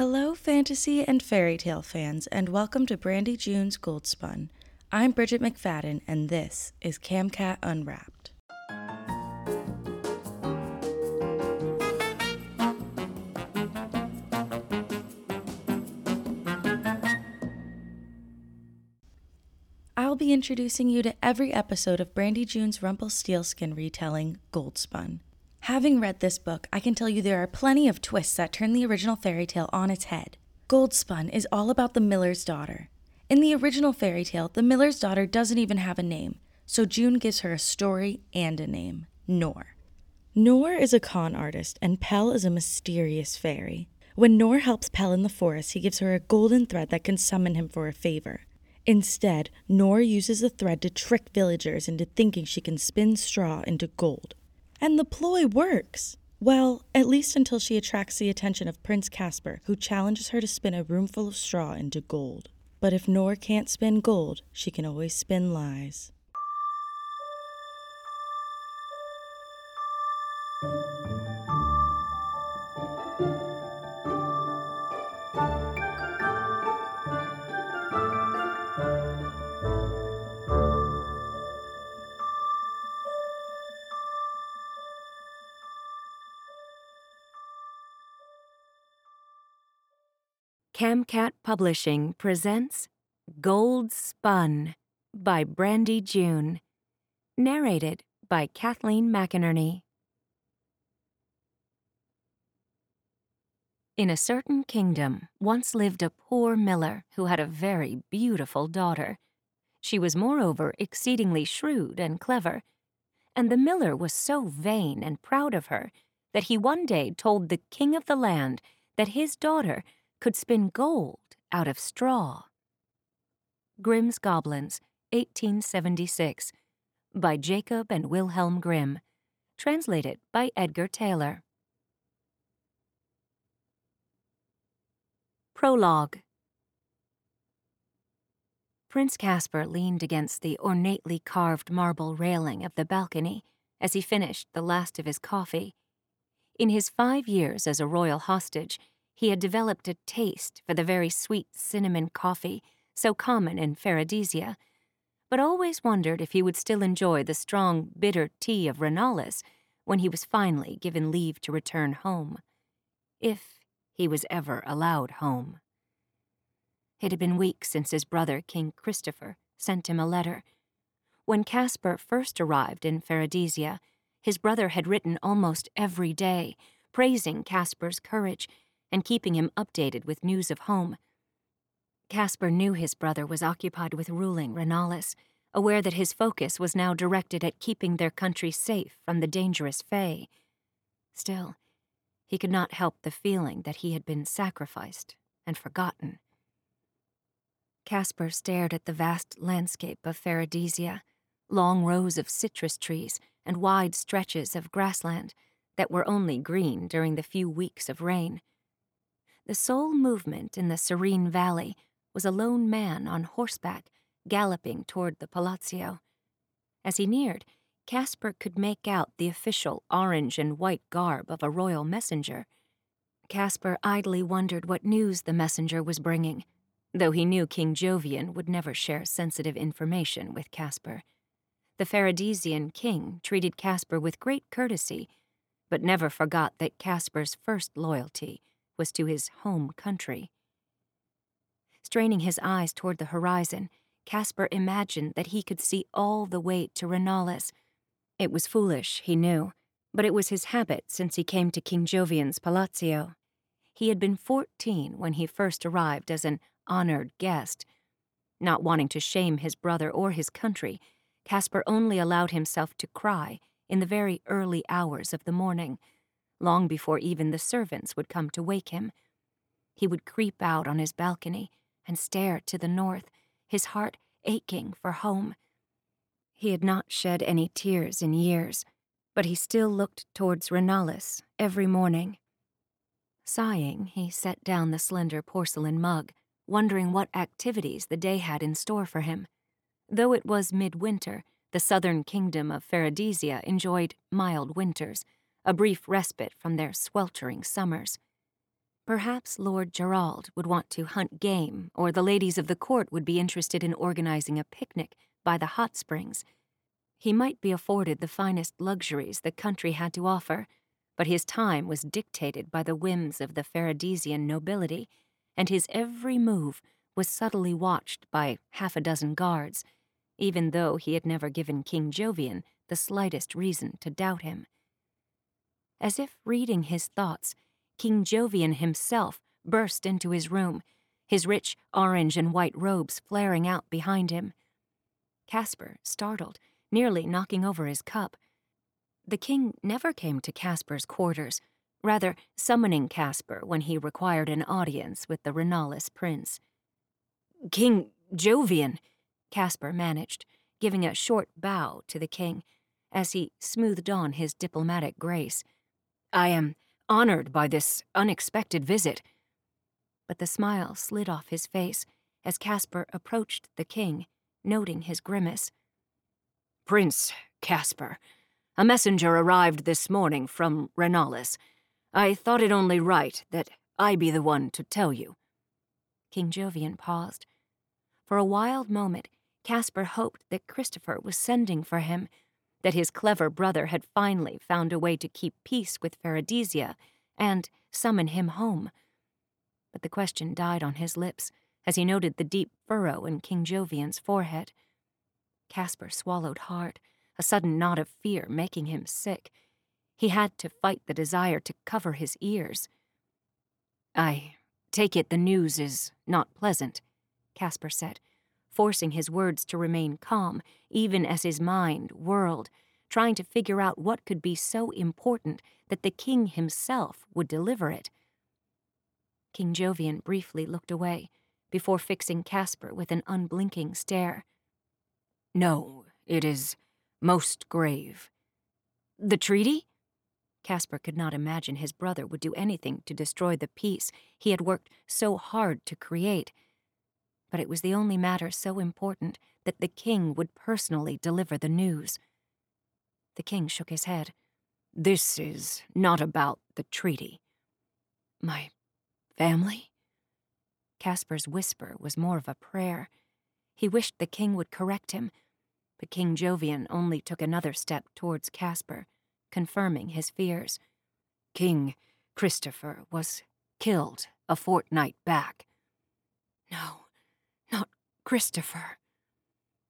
Hello, fantasy and fairy tale fans, and welcome to Brandie June's Goldspun. I'm Bridget McFadden, and this is Camcat Unwrapped. I'll be introducing you to every episode of Brandie June's Rumpelstiltskin retelling, Goldspun. Having read this book, I can tell you there are plenty of twists that turn the original fairy tale on its head. Goldspun is all about the miller's daughter. In the original fairy tale, the miller's daughter doesn't even have a name, so June gives her a story and a name Nor. Nor is a con artist, and Pel is a mysterious fairy. When Nor helps Pel in the forest, he gives her a golden thread that can summon him for a favor. Instead, Nor uses the thread to trick villagers into thinking she can spin straw into gold. And the ploy works. Well, at least until she attracts the attention of Prince Caspar, who challenges her to spin a roomful of straw into gold. But if Nor can't spin gold, she can always spin lies. Camcat Publishing presents Gold Spun by Brandie June. Narrated by Kathleen McInerney. In a certain kingdom once lived a poor miller who had a very beautiful daughter. She was moreover exceedingly shrewd and clever, and the miller was so vain and proud of her that he one day told the king of the land that his daughter could spin gold out of straw. Grimm's Goblins, 1876, by Jacob and Wilhelm Grimm, translated by Edgar Taylor. Prologue Prince Caspar leaned against the ornately carved marble railing of the balcony as he finished the last of his coffee. In his five years as a royal hostage, he had developed a taste for the very sweet cinnamon coffee so common in Faradisia, but always wondered if he would still enjoy the strong, bitter tea of Renalis when he was finally given leave to return home. If he was ever allowed home. It had been weeks since his brother, King Christopher, sent him a letter. When Caspar first arrived in Faradisia, his brother had written almost every day, praising Caspar's courage and keeping him updated with news of home. Caspar knew his brother was occupied with ruling Renalis, aware that his focus was now directed at keeping their country safe from the dangerous Fae. Still, he could not help the feeling that he had been sacrificed and forgotten. Caspar stared at the vast landscape of Faradisia, long rows of citrus trees and wide stretches of grassland that were only green during the few weeks of rain. The sole movement in the serene valley was a lone man on horseback galloping toward the Palazzo. As he neared, Caspar could make out the official orange and white garb of a royal messenger. Caspar idly wondered what news the messenger was bringing, though he knew King Jovian would never share sensitive information with Caspar. The Faradisian king treated Caspar with great courtesy, but never forgot that Caspar's first loyalty was to his home country. Straining his eyes toward the horizon, Caspar imagined that he could see all the way to Renalis. It was foolish, he knew, but it was his habit since he came to King Jovian's Palazzo. He had been fourteen when he first arrived as an honored guest. Not wanting to shame his brother or his country, Caspar only allowed himself to cry in the very early hours of the morning long before even the servants would come to wake him. He would creep out on his balcony and stare to the north, his heart aching for home. He had not shed any tears in years, but he still looked towards Renalis every morning. Sighing, he set down the slender porcelain mug, wondering what activities the day had in store for him. Though it was midwinter, the southern kingdom of Faradisia enjoyed mild winters, a brief respite from their sweltering summers. Perhaps Lord Gerald would want to hunt game, or the ladies of the court would be interested in organizing a picnic by the hot springs. He might be afforded the finest luxuries the country had to offer, but his time was dictated by the whims of the Faradisian nobility, and his every move was subtly watched by half a dozen guards, even though he had never given King Jovian the slightest reason to doubt him. As if reading his thoughts, King Jovian himself burst into his room, his rich orange and white robes flaring out behind him. Caspar, startled, nearly knocking over his cup. The king never came to Caspar's quarters, rather summoning Caspar when he required an audience with the Renalis prince. King Jovian, Caspar managed, giving a short bow to the king as he smoothed on his diplomatic grace. I am honored by this unexpected visit. But the smile slid off his face as Caspar approached the king, noting his grimace. Prince Caspar, a messenger arrived this morning from Renalis. I thought it only right that I be the one to tell you. King Jovian paused. For a wild moment, Caspar hoped that Christopher was sending for him that his clever brother had finally found a way to keep peace with Faradisia and summon him home. But the question died on his lips as he noted the deep furrow in King Jovian's forehead. Caspar swallowed hard, a sudden knot of fear making him sick. He had to fight the desire to cover his ears. I take it the news is not pleasant, Caspar said, forcing his words to remain calm, even as his mind whirled, trying to figure out what could be so important that the king himself would deliver it. King Jovian briefly looked away, before fixing Caspar with an unblinking stare. No, it is most grave. The treaty? Caspar could not imagine his brother would do anything to destroy the peace he had worked so hard to create but it was the only matter so important that the king would personally deliver the news. The king shook his head. This is not about the treaty. My family? Caspar's whisper was more of a prayer. He wished the king would correct him, but King Jovian only took another step towards Caspar, confirming his fears. King Christopher was killed a fortnight back. No, Christopher.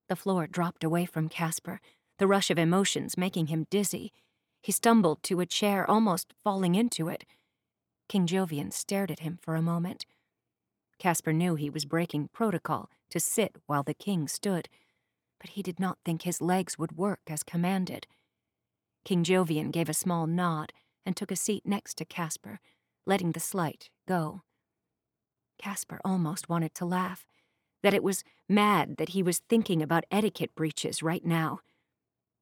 The floor dropped away from Caspar, the rush of emotions making him dizzy. He stumbled to a chair, almost falling into it. King Jovian stared at him for a moment. Caspar knew he was breaking protocol to sit while the king stood, but he did not think his legs would work as commanded. King Jovian gave a small nod and took a seat next to Caspar, letting the slight go. Caspar almost wanted to laugh that it was mad that he was thinking about etiquette breaches right now.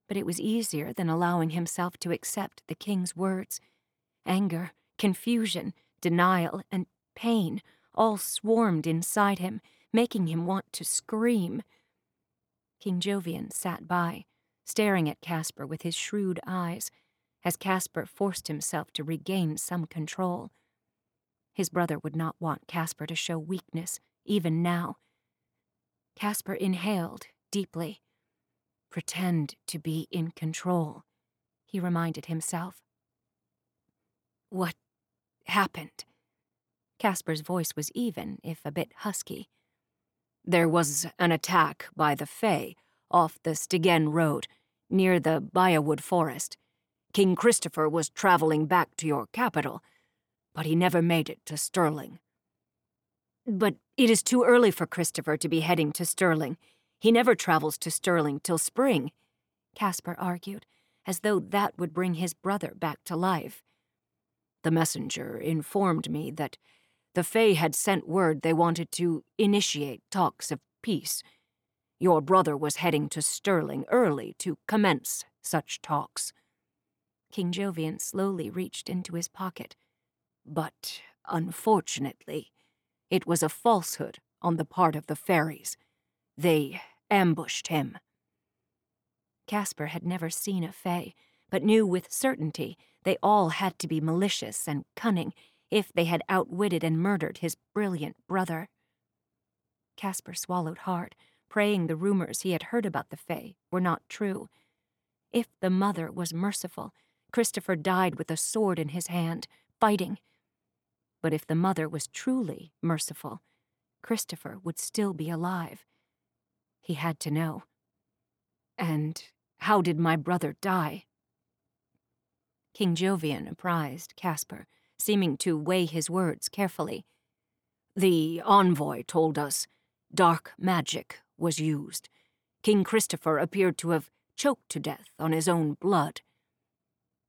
But it was easier than allowing himself to accept the king's words. Anger, confusion, denial, and pain all swarmed inside him, making him want to scream. King Jovian sat by, staring at Caspar with his shrewd eyes, as Caspar forced himself to regain some control. His brother would not want Caspar to show weakness, even now, Caspar inhaled deeply. Pretend to be in control, he reminded himself. What happened? Caspar's voice was even, if a bit husky. There was an attack by the Fae off the Stygen Road, near the Biowood Forest. King Christopher was traveling back to your capital, but he never made it to Stirling. But it is too early for Christopher to be heading to Stirling. He never travels to Stirling till spring, Caspar argued, as though that would bring his brother back to life. The messenger informed me that the Fae had sent word they wanted to initiate talks of peace. Your brother was heading to Stirling early to commence such talks. King Jovian slowly reached into his pocket. But, unfortunately, it was a falsehood on the part of the fairies. They ambushed him. Caspar had never seen a fae, but knew with certainty they all had to be malicious and cunning, if they had outwitted and murdered his brilliant brother. Caspar swallowed hard, praying the rumors he had heard about the Fae were not true. If the mother was merciful, Christopher died with a sword in his hand, fighting. But if the mother was truly merciful, Christopher would still be alive. He had to know. And how did my brother die? King Jovian apprised Caspar, seeming to weigh his words carefully. The envoy told us dark magic was used. King Christopher appeared to have choked to death on his own blood.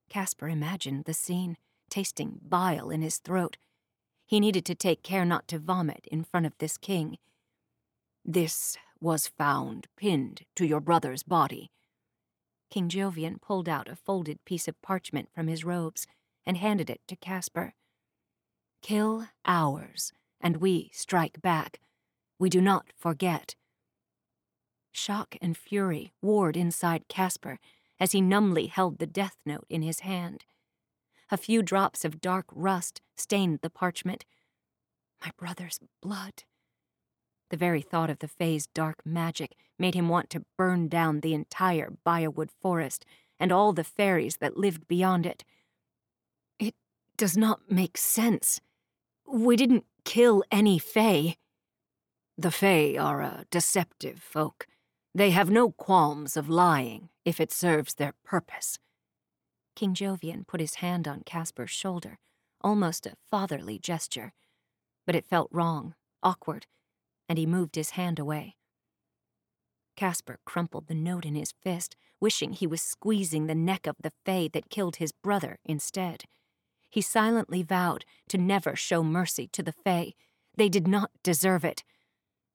Caspar imagined the scene, tasting bile in his throat. He needed to take care not to vomit in front of this king. This was found pinned to your brother's body. King Jovian pulled out a folded piece of parchment from his robes and handed it to Caspar. Kill ours, and we strike back. We do not forget. Shock and fury warred inside Caspar as he numbly held the death note in his hand. A few drops of dark rust stained the parchment. My brother's blood. The very thought of the Fae's dark magic made him want to burn down the entire Biowood forest and all the fairies that lived beyond it. It does not make sense. We didn't kill any Fae. The Fae are a deceptive folk. They have no qualms of lying if it serves their purpose. King Jovian put his hand on Caspar's shoulder, almost a fatherly gesture. But it felt wrong, awkward, and he moved his hand away. Caspar crumpled the note in his fist, wishing he was squeezing the neck of the Fae that killed his brother instead. He silently vowed to never show mercy to the Fae. They did not deserve it.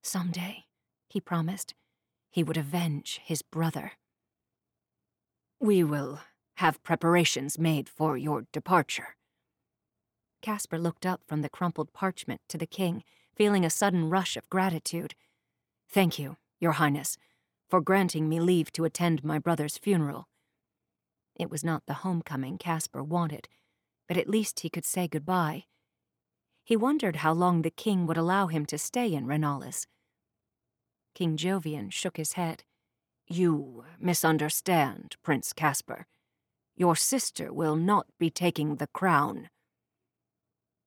Some day, he promised, he would avenge his brother. We will have preparations made for your departure. Caspar looked up from the crumpled parchment to the king, feeling a sudden rush of gratitude. Thank you, Your Highness, for granting me leave to attend my brother's funeral. It was not the homecoming Caspar wanted, but at least he could say goodbye. He wondered how long the king would allow him to stay in Renalis. King Jovian shook his head. You misunderstand, Prince Caspar. Your sister will not be taking the crown.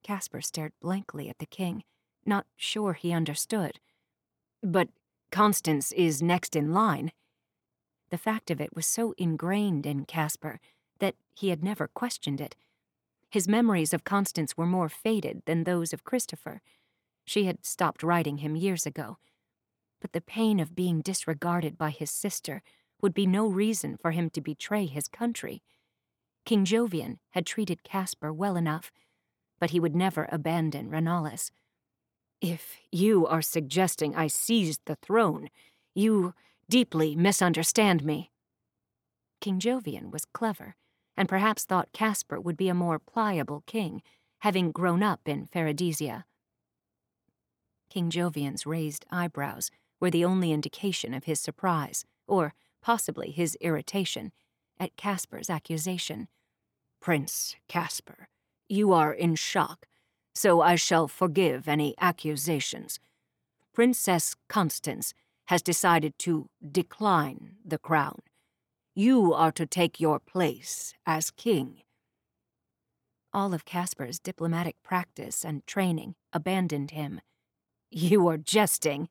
Caspar stared blankly at the king, not sure he understood. But Constance is next in line. The fact of it was so ingrained in Caspar that he had never questioned it. His memories of Constance were more faded than those of Christopher. She had stopped writing him years ago but the pain of being disregarded by his sister would be no reason for him to betray his country. King Jovian had treated Caspar well enough, but he would never abandon Renalis. If you are suggesting I seized the throne, you deeply misunderstand me. King Jovian was clever, and perhaps thought Caspar would be a more pliable king, having grown up in Faradisia. King Jovian's raised eyebrows were the only indication of his surprise, or possibly his irritation, at Caspar's accusation. Prince Caspar, you are in shock, so I shall forgive any accusations. Princess Constance has decided to decline the crown. You are to take your place as king. All of Caspar's diplomatic practice and training abandoned him. You are jesting,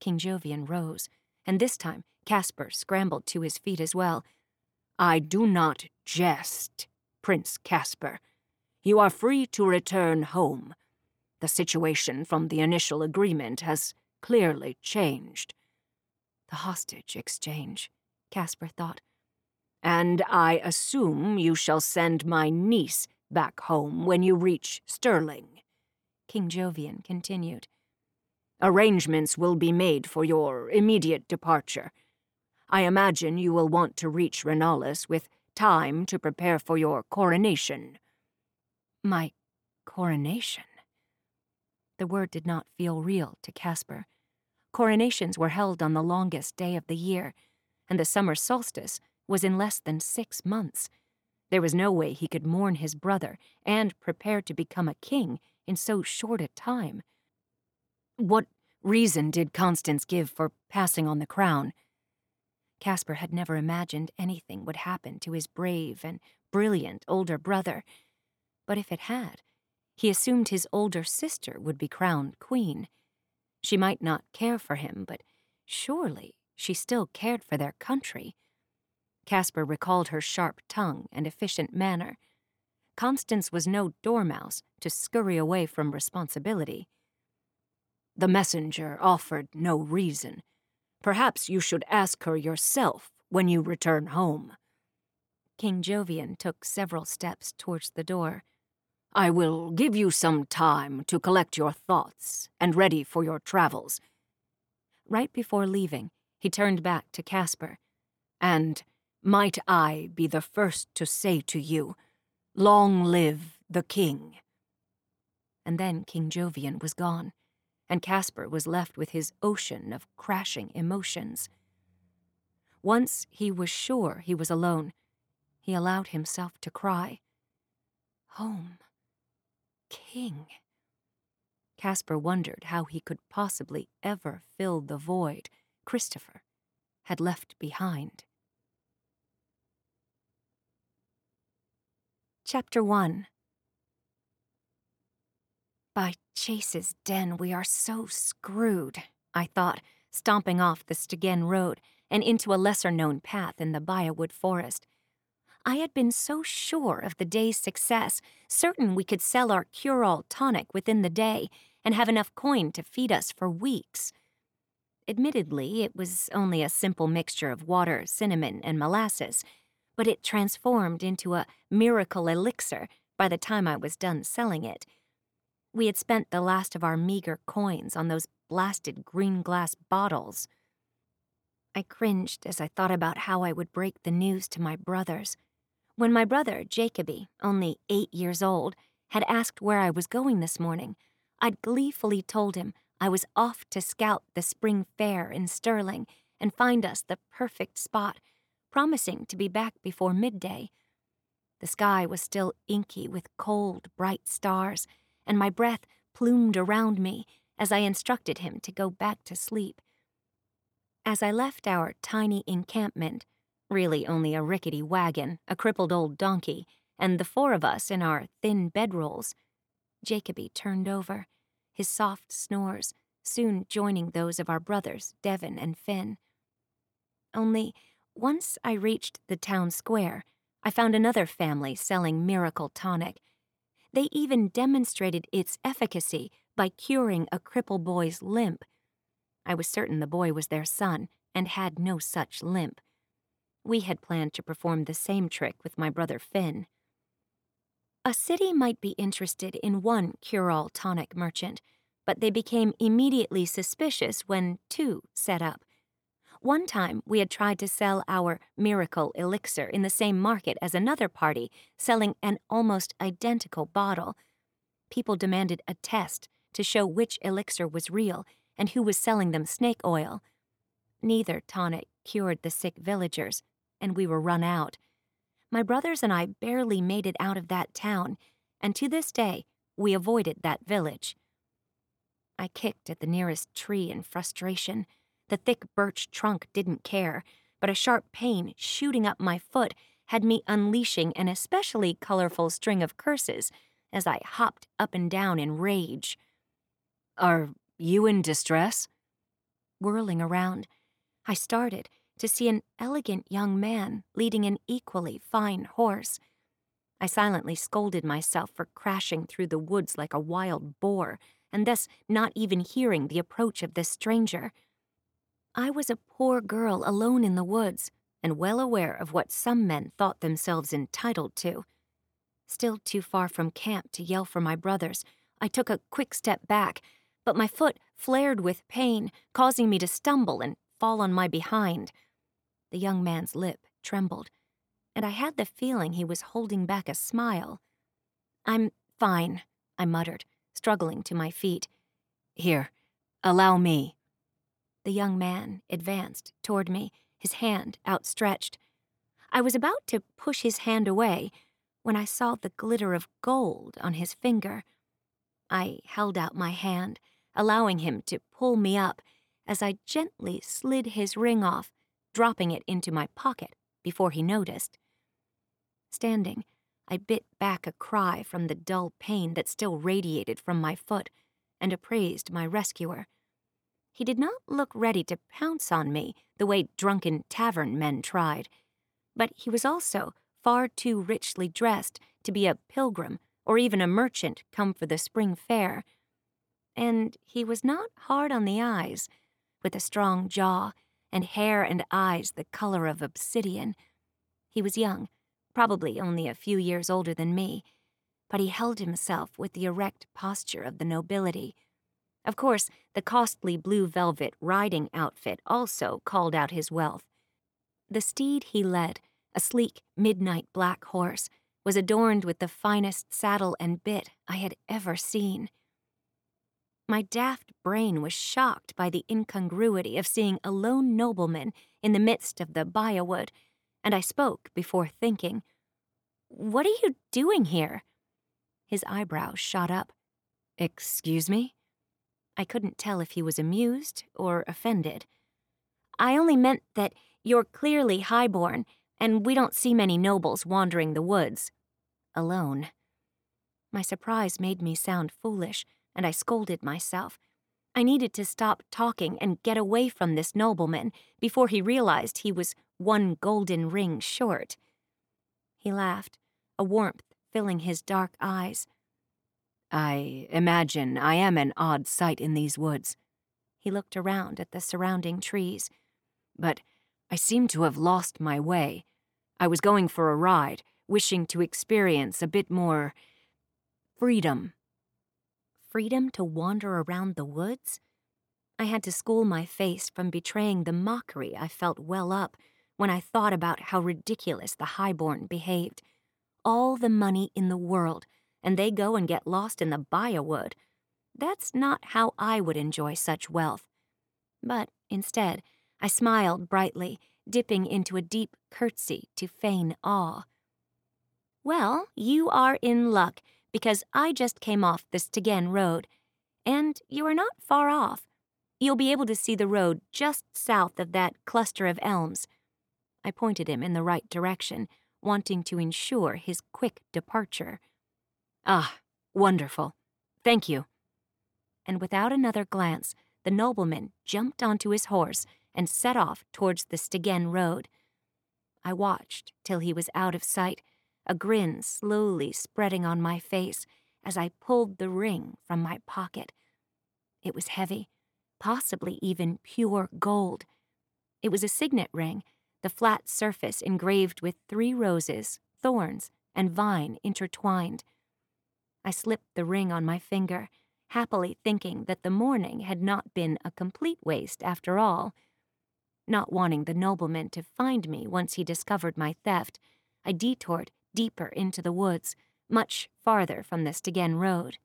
King Jovian rose, and this time Caspar scrambled to his feet as well. I do not jest, Prince Caspar. You are free to return home. The situation from the initial agreement has clearly changed. The hostage exchange, Caspar thought. And I assume you shall send my niece back home when you reach Stirling, King Jovian continued. Arrangements will be made for your immediate departure. I imagine you will want to reach Renalis with time to prepare for your coronation. My coronation? The word did not feel real to Caspar. Coronations were held on the longest day of the year, and the summer solstice was in less than six months. There was no way he could mourn his brother and prepare to become a king in so short a time. What reason did Constance give for passing on the crown? Caspar had never imagined anything would happen to his brave and brilliant older brother. But if it had, he assumed his older sister would be crowned queen. She might not care for him, but surely she still cared for their country. Caspar recalled her sharp tongue and efficient manner. Constance was no dormouse to scurry away from responsibility. The messenger offered no reason. Perhaps you should ask her yourself when you return home. King Jovian took several steps towards the door. I will give you some time to collect your thoughts and ready for your travels. Right before leaving, he turned back to Caspar. And might I be the first to say to you, Long live the king. And then King Jovian was gone, and Caspar was left with his ocean of crashing emotions. Once he was sure he was alone, he allowed himself to cry. Home. King. Caspar wondered how he could possibly ever fill the void Christopher had left behind. Chapter 1 By Chase's den, we are so screwed, I thought, stomping off the Stegen Road and into a lesser known path in the Biowood Forest. I had been so sure of the day's success, certain we could sell our cure all tonic within the day and have enough coin to feed us for weeks. Admittedly, it was only a simple mixture of water, cinnamon, and molasses but it transformed into a miracle elixir by the time I was done selling it. We had spent the last of our meager coins on those blasted green glass bottles. I cringed as I thought about how I would break the news to my brothers. When my brother, Jacoby, only eight years old, had asked where I was going this morning, I'd gleefully told him I was off to scout the spring fair in Sterling and find us the perfect spot promising to be back before midday. The sky was still inky with cold, bright stars, and my breath plumed around me as I instructed him to go back to sleep. As I left our tiny encampment, really only a rickety wagon, a crippled old donkey, and the four of us in our thin bedrolls, Jacoby turned over, his soft snores soon joining those of our brothers, Devon and Finn. Only once I reached the town square, I found another family selling Miracle Tonic. They even demonstrated its efficacy by curing a cripple boy's limp. I was certain the boy was their son and had no such limp. We had planned to perform the same trick with my brother Finn. A city might be interested in one cure all tonic merchant, but they became immediately suspicious when two set up. One time, we had tried to sell our miracle elixir in the same market as another party selling an almost identical bottle. People demanded a test to show which elixir was real and who was selling them snake oil. Neither tonic cured the sick villagers, and we were run out. My brothers and I barely made it out of that town, and to this day, we avoided that village. I kicked at the nearest tree in frustration. The thick birch trunk didn't care, but a sharp pain shooting up my foot had me unleashing an especially colorful string of curses as I hopped up and down in rage. Are you in distress? Whirling around, I started to see an elegant young man leading an equally fine horse. I silently scolded myself for crashing through the woods like a wild boar, and thus not even hearing the approach of this stranger. I was a poor girl alone in the woods and well aware of what some men thought themselves entitled to. Still too far from camp to yell for my brothers, I took a quick step back, but my foot flared with pain, causing me to stumble and fall on my behind. The young man's lip trembled, and I had the feeling he was holding back a smile. I'm fine, I muttered, struggling to my feet. Here, allow me. The young man advanced toward me, his hand outstretched. I was about to push his hand away when I saw the glitter of gold on his finger. I held out my hand, allowing him to pull me up as I gently slid his ring off, dropping it into my pocket before he noticed. Standing, I bit back a cry from the dull pain that still radiated from my foot and appraised my rescuer. He did not look ready to pounce on me the way drunken tavern men tried, but he was also far too richly dressed to be a pilgrim or even a merchant come for the spring fair. And he was not hard on the eyes, with a strong jaw and hair and eyes the color of obsidian. He was young, probably only a few years older than me, but he held himself with the erect posture of the nobility. Of course, the costly blue velvet riding outfit also called out his wealth. The steed he led, a sleek midnight black horse, was adorned with the finest saddle and bit I had ever seen. My daft brain was shocked by the incongruity of seeing a lone nobleman in the midst of the Biowood, and I spoke before thinking. What are you doing here? His eyebrows shot up. Excuse me? I couldn't tell if he was amused or offended. I only meant that you're clearly highborn, and we don't see many nobles wandering the woods. Alone. My surprise made me sound foolish and I scolded myself. I needed to stop talking and get away from this nobleman before he realized he was one golden ring short. He laughed, a warmth filling his dark eyes. I imagine I am an odd sight in these woods. He looked around at the surrounding trees. But I seem to have lost my way. I was going for a ride, wishing to experience a bit more freedom freedom to wander around the woods? I had to school my face from betraying the mockery I felt well up when I thought about how ridiculous the highborn behaved. All the money in the world, and they go and get lost in the Biowood. That's not how I would enjoy such wealth. But instead, I smiled brightly, dipping into a deep curtsy to feign awe. Well, you are in luck because I just came off the Stegen Road, and you are not far off. You'll be able to see the road just south of that cluster of elms. I pointed him in the right direction, wanting to ensure his quick departure. Ah, wonderful. Thank you. And without another glance, the nobleman jumped onto his horse and set off towards the Stegen Road. I watched till he was out of sight a grin slowly spreading on my face as I pulled the ring from my pocket. It was heavy, possibly even pure gold. It was a signet ring, the flat surface engraved with three roses, thorns, and vine intertwined. I slipped the ring on my finger, happily thinking that the morning had not been a complete waste after all. Not wanting the nobleman to find me once he discovered my theft, I detoured deeper into the woods, much farther from the Stegen Road.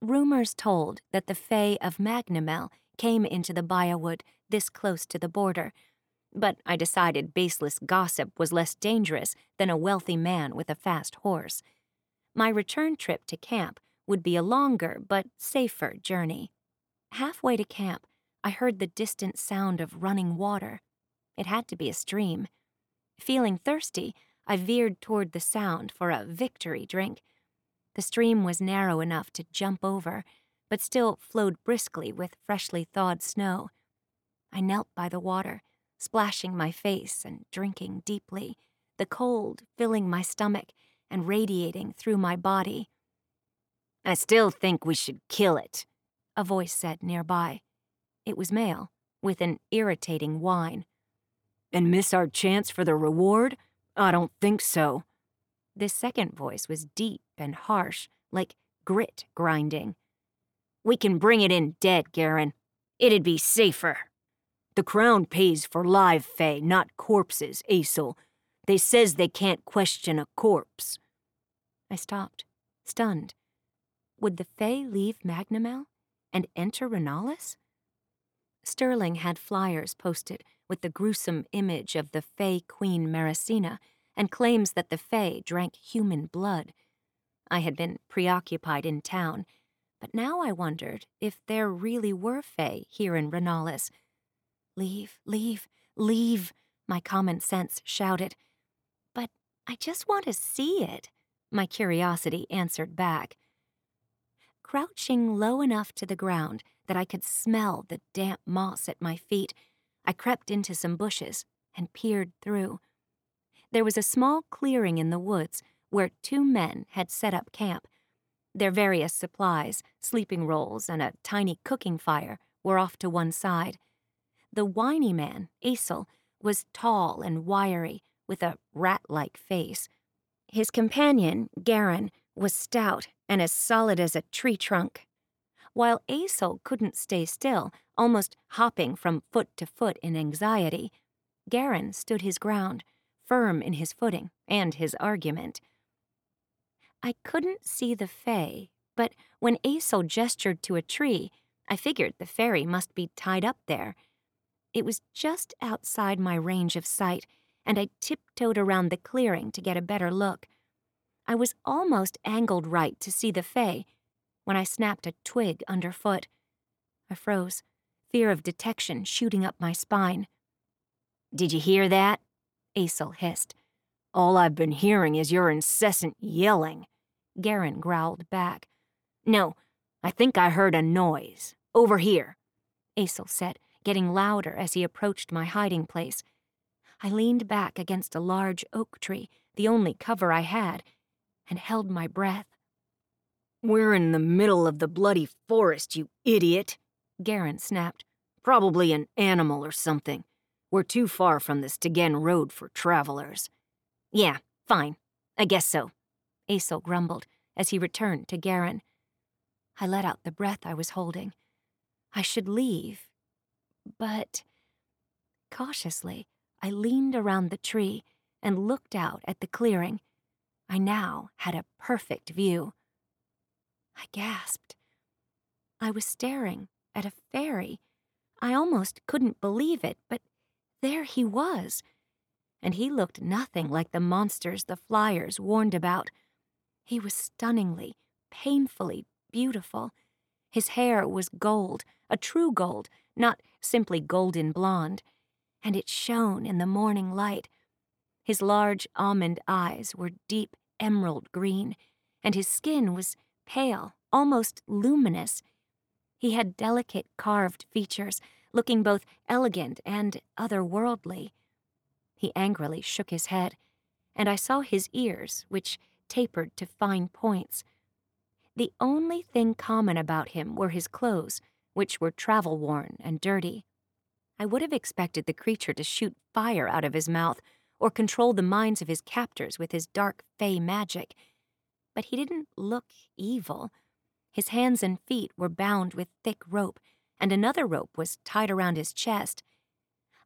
Rumors told that the Fae of Magnamel came into the Biowood this close to the border, but I decided baseless gossip was less dangerous than a wealthy man with a fast horse. My return trip to camp would be a longer but safer journey. Halfway to camp, I heard the distant sound of running water. It had to be a stream. Feeling thirsty, I veered toward the sound for a victory drink. The stream was narrow enough to jump over, but still flowed briskly with freshly thawed snow. I knelt by the water, splashing my face and drinking deeply, the cold filling my stomach and radiating through my body. I still think we should kill it, a voice said nearby. It was male, with an irritating whine. And miss our chance for the reward? I don't think so. This second voice was deep and harsh, like grit grinding. We can bring it in dead, Garin. It'd be safer. The Crown pays for live Fae, not corpses, Aesel. They says they can't question a corpse. I stopped, stunned. Would the Fae leave Magnamel and enter Renalis? Sterling had flyers posted with the gruesome image of the Fae Queen Maricina and claims that the Fae drank human blood. I had been preoccupied in town, but now I wondered if there really were Fae here in Renalis. Leave, leave, leave, my common sense shouted. I just want to see it, my curiosity answered back. Crouching low enough to the ground that I could smell the damp moss at my feet, I crept into some bushes and peered through. There was a small clearing in the woods where two men had set up camp. Their various supplies, sleeping rolls, and a tiny cooking fire were off to one side. The whiny man, Aesel, was tall and wiry, with a rat like face. His companion, Garin, was stout and as solid as a tree trunk. While Aesel couldn't stay still, almost hopping from foot to foot in anxiety, Garin stood his ground, firm in his footing and his argument. I couldn't see the Fae, but when Aesel gestured to a tree, I figured the fairy must be tied up there. It was just outside my range of sight, and I tiptoed around the clearing to get a better look. I was almost angled right to see the Fae when I snapped a twig underfoot. I froze, fear of detection shooting up my spine. Did you hear that? Aesel hissed. All I've been hearing is your incessant yelling, Garin growled back. No, I think I heard a noise. Over here, Aesel said, getting louder as he approached my hiding place. I leaned back against a large oak tree, the only cover I had, and held my breath. We're in the middle of the bloody forest, you idiot, Garin snapped. Probably an animal or something. We're too far from the Stegen Road for travelers. Yeah, fine. I guess so, Aesel grumbled as he returned to Garin. I let out the breath I was holding. I should leave. But cautiously, I leaned around the tree and looked out at the clearing. I now had a perfect view. I gasped. I was staring at a fairy. I almost couldn't believe it, but there he was. And he looked nothing like the monsters the flyers warned about. He was stunningly, painfully beautiful. His hair was gold, a true gold, not simply golden blonde, and it shone in the morning light. His large almond eyes were deep emerald green, and his skin was pale, almost luminous. He had delicate carved features looking both elegant and otherworldly. He angrily shook his head, and I saw his ears, which tapered to fine points. The only thing common about him were his clothes, which were travel worn and dirty. I would have expected the creature to shoot fire out of his mouth or control the minds of his captors with his dark fey magic. But he didn't look evil. His hands and feet were bound with thick rope and another rope was tied around his chest.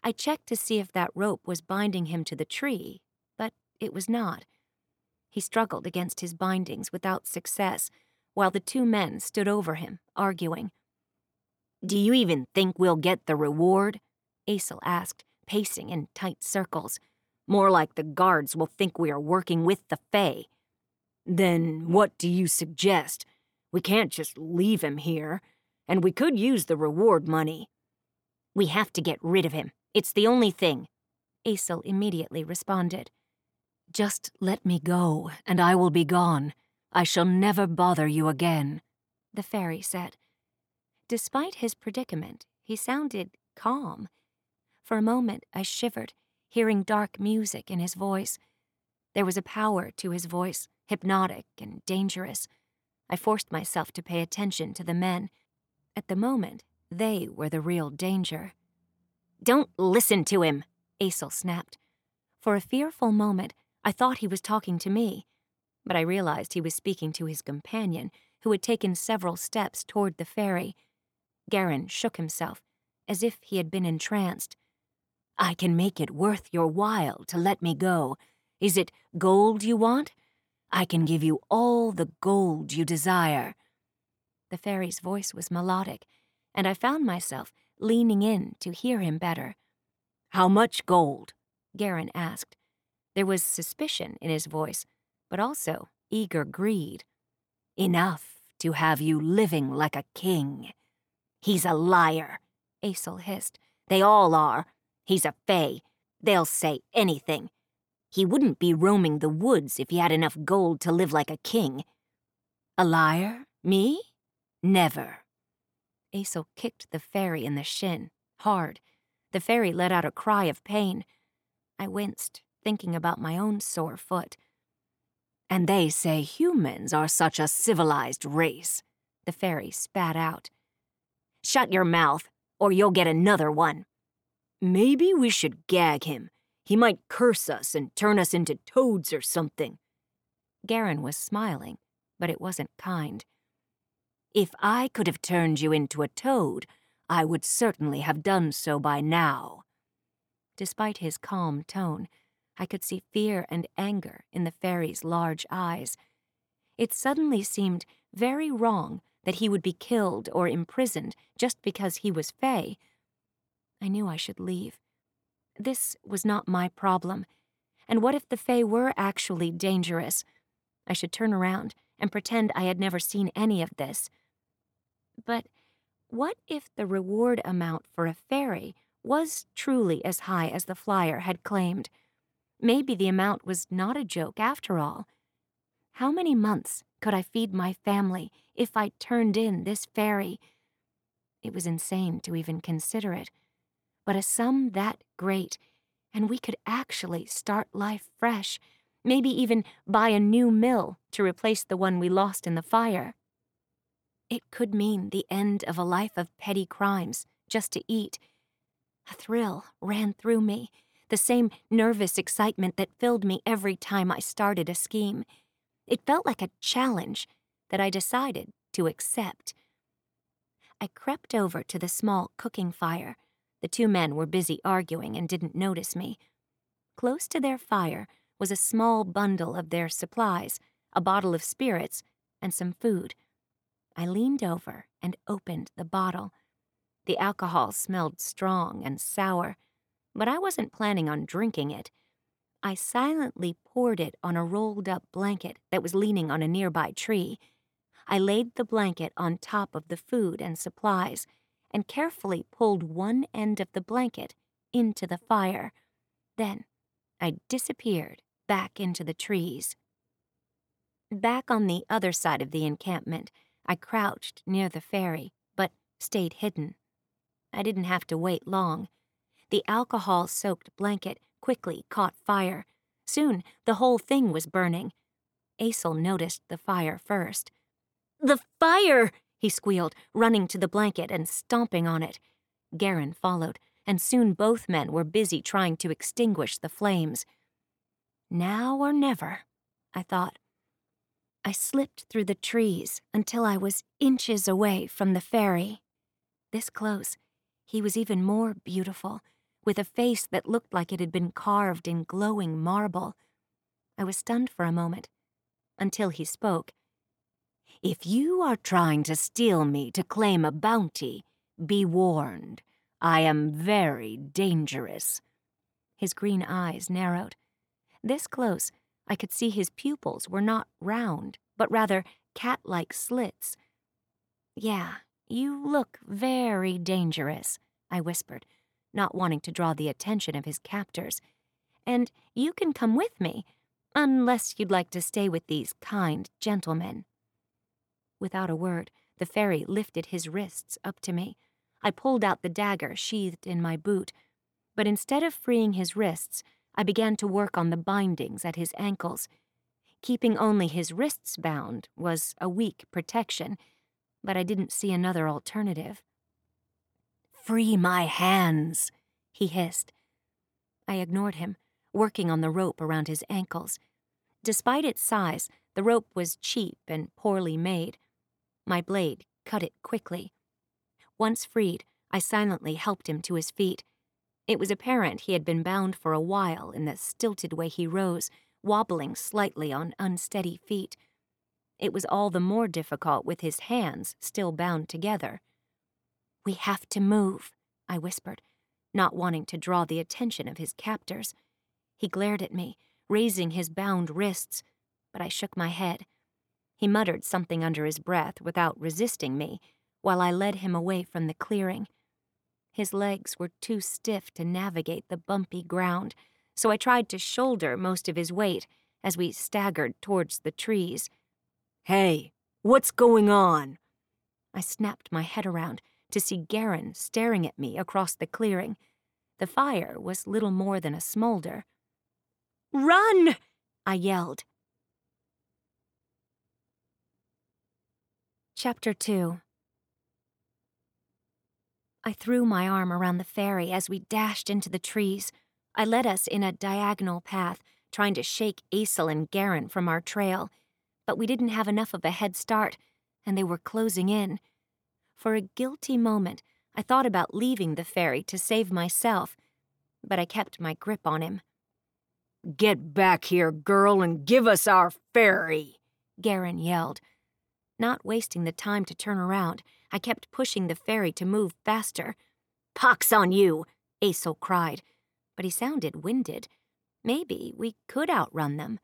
I checked to see if that rope was binding him to the tree, but it was not. He struggled against his bindings without success, while the two men stood over him, arguing. Do you even think we'll get the reward? Aesel asked, pacing in tight circles. More like the guards will think we are working with the Fae. Then what do you suggest? We can't just leave him here and we could use the reward money. We have to get rid of him. It's the only thing. Aesel immediately responded. Just let me go, and I will be gone. I shall never bother you again, the fairy said. Despite his predicament, he sounded calm. For a moment, I shivered, hearing dark music in his voice. There was a power to his voice, hypnotic and dangerous. I forced myself to pay attention to the men at the moment, they were the real danger. Don't listen to him, Aesel snapped. For a fearful moment, I thought he was talking to me, but I realized he was speaking to his companion, who had taken several steps toward the fairy. Garin shook himself, as if he had been entranced. I can make it worth your while to let me go. Is it gold you want? I can give you all the gold you desire. The fairy's voice was melodic, and I found myself leaning in to hear him better. How much gold? Garin asked. There was suspicion in his voice, but also eager greed. Enough to have you living like a king. He's a liar, Aesol hissed. They all are. He's a Fae. They'll say anything. He wouldn't be roaming the woods if he had enough gold to live like a king. A liar? Me? Never. Aesol kicked the fairy in the shin, hard. The fairy let out a cry of pain. I winced, thinking about my own sore foot. And they say humans are such a civilized race, the fairy spat out. Shut your mouth, or you'll get another one. Maybe we should gag him. He might curse us and turn us into toads or something. Garin was smiling, but it wasn't kind. If I could have turned you into a toad, I would certainly have done so by now. Despite his calm tone, I could see fear and anger in the fairy's large eyes. It suddenly seemed very wrong that he would be killed or imprisoned just because he was Fae. I knew I should leave. This was not my problem. And what if the Fae were actually dangerous? I should turn around and pretend I had never seen any of this. But what if the reward amount for a fairy was truly as high as the flyer had claimed? Maybe the amount was not a joke after all. How many months could I feed my family if I turned in this fairy? It was insane to even consider it. But a sum that great, and we could actually start life fresh, maybe even buy a new mill to replace the one we lost in the fire. It could mean the end of a life of petty crimes just to eat. A thrill ran through me, the same nervous excitement that filled me every time I started a scheme. It felt like a challenge that I decided to accept. I crept over to the small cooking fire. The two men were busy arguing and didn't notice me. Close to their fire was a small bundle of their supplies, a bottle of spirits, and some food. I leaned over and opened the bottle. The alcohol smelled strong and sour, but I wasn't planning on drinking it. I silently poured it on a rolled up blanket that was leaning on a nearby tree. I laid the blanket on top of the food and supplies and carefully pulled one end of the blanket into the fire. Then I disappeared back into the trees. Back on the other side of the encampment, I crouched near the fairy, but stayed hidden. I didn't have to wait long. The alcohol soaked blanket quickly caught fire. Soon, the whole thing was burning. Aesol noticed the fire first. The fire! he squealed, running to the blanket and stomping on it. Garin followed, and soon both men were busy trying to extinguish the flames. Now or never, I thought. I slipped through the trees until I was inches away from the fairy. This close, he was even more beautiful, with a face that looked like it had been carved in glowing marble. I was stunned for a moment, until he spoke. If you are trying to steal me to claim a bounty, be warned. I am very dangerous. His green eyes narrowed. This close, I could see his pupils were not round, but rather cat like slits. Yeah, you look very dangerous, I whispered, not wanting to draw the attention of his captors. And you can come with me, unless you'd like to stay with these kind gentlemen. Without a word, the fairy lifted his wrists up to me. I pulled out the dagger sheathed in my boot, but instead of freeing his wrists, I began to work on the bindings at his ankles. Keeping only his wrists bound was a weak protection, but I didn't see another alternative. Free my hands, he hissed. I ignored him, working on the rope around his ankles. Despite its size, the rope was cheap and poorly made. My blade cut it quickly. Once freed, I silently helped him to his feet. It was apparent he had been bound for a while in the stilted way he rose, wobbling slightly on unsteady feet. It was all the more difficult with his hands still bound together. We have to move, I whispered, not wanting to draw the attention of his captors. He glared at me, raising his bound wrists, but I shook my head. He muttered something under his breath without resisting me, while I led him away from the clearing. His legs were too stiff to navigate the bumpy ground, so I tried to shoulder most of his weight as we staggered towards the trees. Hey, what's going on? I snapped my head around to see Garin staring at me across the clearing. The fire was little more than a smolder. Run! I yelled. Chapter 2 I threw my arm around the fairy as we dashed into the trees. I led us in a diagonal path, trying to shake Aesel and Garin from our trail. But we didn't have enough of a head start, and they were closing in. For a guilty moment, I thought about leaving the fairy to save myself, but I kept my grip on him. Get back here, girl, and give us our fairy, Garin yelled. Not wasting the time to turn around, I kept pushing the fairy to move faster. Pox on you, Aesel cried, but he sounded winded. Maybe we could outrun them.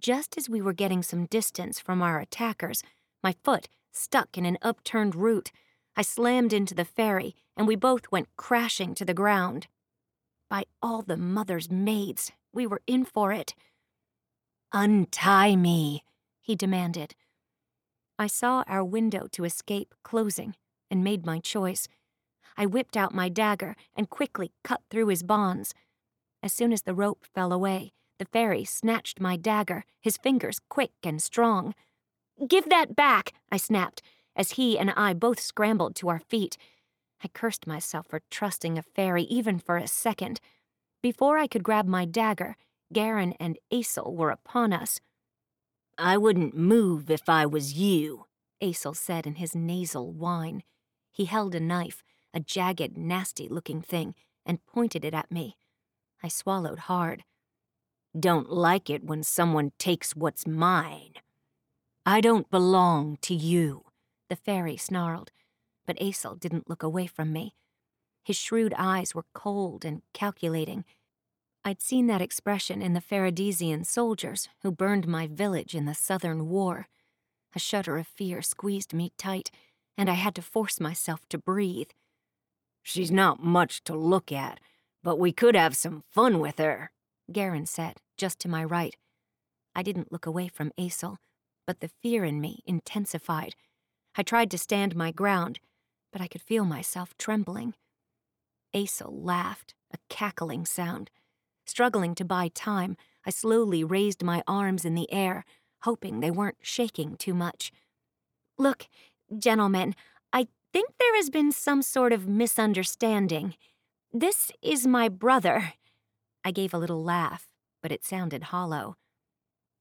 Just as we were getting some distance from our attackers, my foot stuck in an upturned root. I slammed into the fairy, and we both went crashing to the ground. By all the mother's maids, we were in for it. Untie me, he demanded. I saw our window to escape closing and made my choice. I whipped out my dagger and quickly cut through his bonds. As soon as the rope fell away, the fairy snatched my dagger, his fingers quick and strong. Give that back, I snapped, as he and I both scrambled to our feet. I cursed myself for trusting a fairy even for a second. Before I could grab my dagger, Garin and Aesel were upon us. I wouldn't move if I was you, Aesel said in his nasal whine. He held a knife, a jagged, nasty looking thing, and pointed it at me. I swallowed hard. Don't like it when someone takes what's mine. I don't belong to you, the fairy snarled, but Aesel didn't look away from me. His shrewd eyes were cold and calculating. I'd seen that expression in the Faradisian soldiers who burned my village in the Southern War. A shudder of fear squeezed me tight, and I had to force myself to breathe. She's not much to look at, but we could have some fun with her, Garin said, just to my right. I didn't look away from Aesel but the fear in me intensified. I tried to stand my ground, but I could feel myself trembling. Aesel laughed, a cackling sound. Struggling to buy time, I slowly raised my arms in the air, hoping they weren't shaking too much. Look, gentlemen, I think there has been some sort of misunderstanding. This is my brother. I gave a little laugh, but it sounded hollow.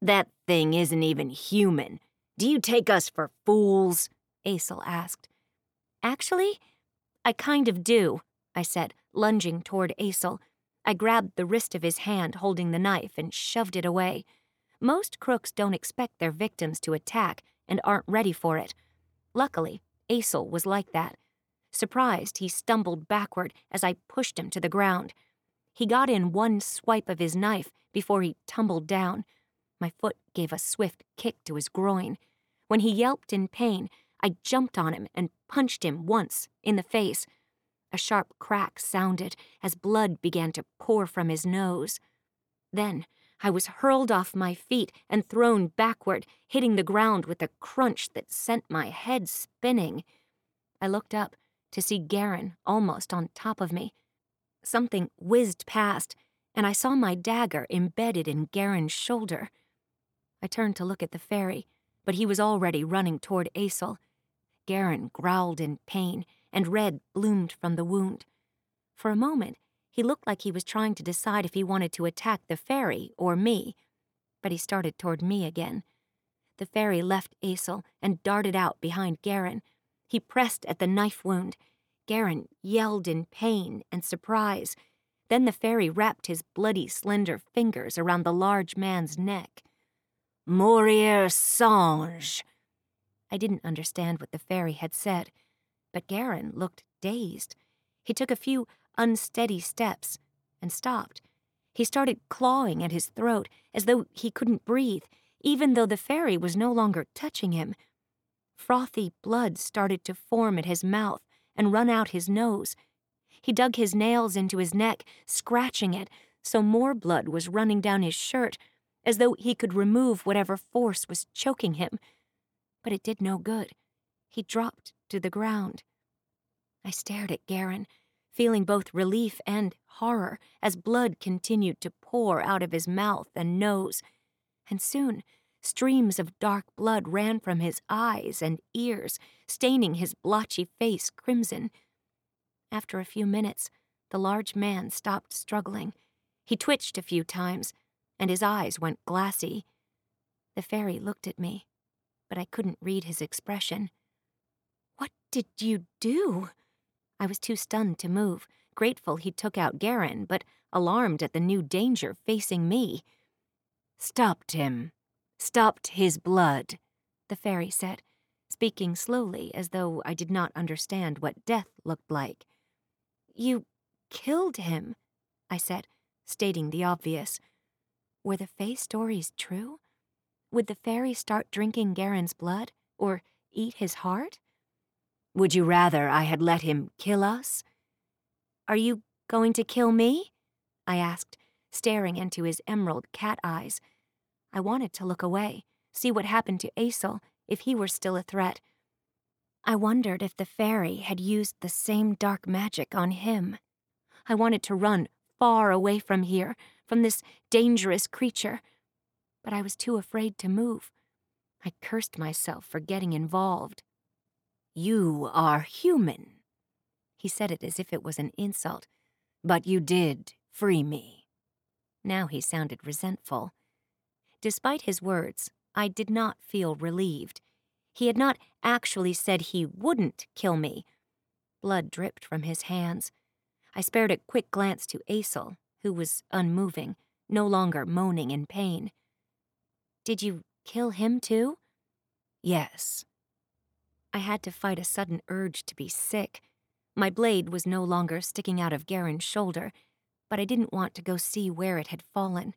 That thing isn't even human. Do you take us for fools? Aesel asked. Actually, I kind of do, I said, lunging toward Aesel. I grabbed the wrist of his hand holding the knife and shoved it away. Most crooks don't expect their victims to attack and aren't ready for it. Luckily, Aesel was like that. Surprised, he stumbled backward as I pushed him to the ground. He got in one swipe of his knife before he tumbled down. My foot gave a swift kick to his groin. When he yelped in pain, I jumped on him and punched him once in the face. A sharp crack sounded as blood began to pour from his nose. Then I was hurled off my feet and thrown backward, hitting the ground with a crunch that sent my head spinning. I looked up to see Garin almost on top of me. Something whizzed past, and I saw my dagger embedded in Garin's shoulder. I turned to look at the fairy, but he was already running toward Aesel. Garin growled in pain, and red bloomed from the wound. For a moment, he looked like he was trying to decide if he wanted to attack the fairy or me, but he started toward me again. The fairy left Aesel and darted out behind Garin. He pressed at the knife wound. Garin yelled in pain and surprise. Then the fairy wrapped his bloody, slender fingers around the large man's neck. Mourir Songe. I didn't understand what the fairy had said, but Garin looked dazed. He took a few unsteady steps and stopped. He started clawing at his throat as though he couldn't breathe, even though the fairy was no longer touching him. Frothy blood started to form at his mouth and run out his nose. He dug his nails into his neck, scratching it, so more blood was running down his shirt, as though he could remove whatever force was choking him. But it did no good. He dropped to the ground. I stared at Garin, feeling both relief and horror as blood continued to pour out of his mouth and nose. And soon, streams of dark blood ran from his eyes and ears, staining his blotchy face crimson. After a few minutes, the large man stopped struggling. He twitched a few times, and his eyes went glassy. The fairy looked at me, but I couldn't read his expression. What did you do? I was too stunned to move, grateful he took out Garin, but alarmed at the new danger facing me. Stopped him. Stopped his blood, the fairy said, speaking slowly as though I did not understand what death looked like. You killed him, I said, stating the obvious. Were the Fae stories true? Would the fairy start drinking Garin's blood, or eat his heart? Would you rather I had let him kill us? Are you going to kill me? I asked, staring into his emerald cat eyes. I wanted to look away, see what happened to Aesol if he were still a threat. I wondered if the fairy had used the same dark magic on him. I wanted to run far away from here, from this dangerous creature, but I was too afraid to move. I cursed myself for getting involved. You are human. He said it as if it was an insult. But you did free me. Now he sounded resentful. Despite his words, I did not feel relieved. He had not actually said he wouldn't kill me. Blood dripped from his hands. I spared a quick glance to Aesol, who was unmoving, no longer moaning in pain. Did you kill him too? Yes. I had to fight a sudden urge to be sick. My blade was no longer sticking out of Garin's shoulder, but I didn't want to go see where it had fallen.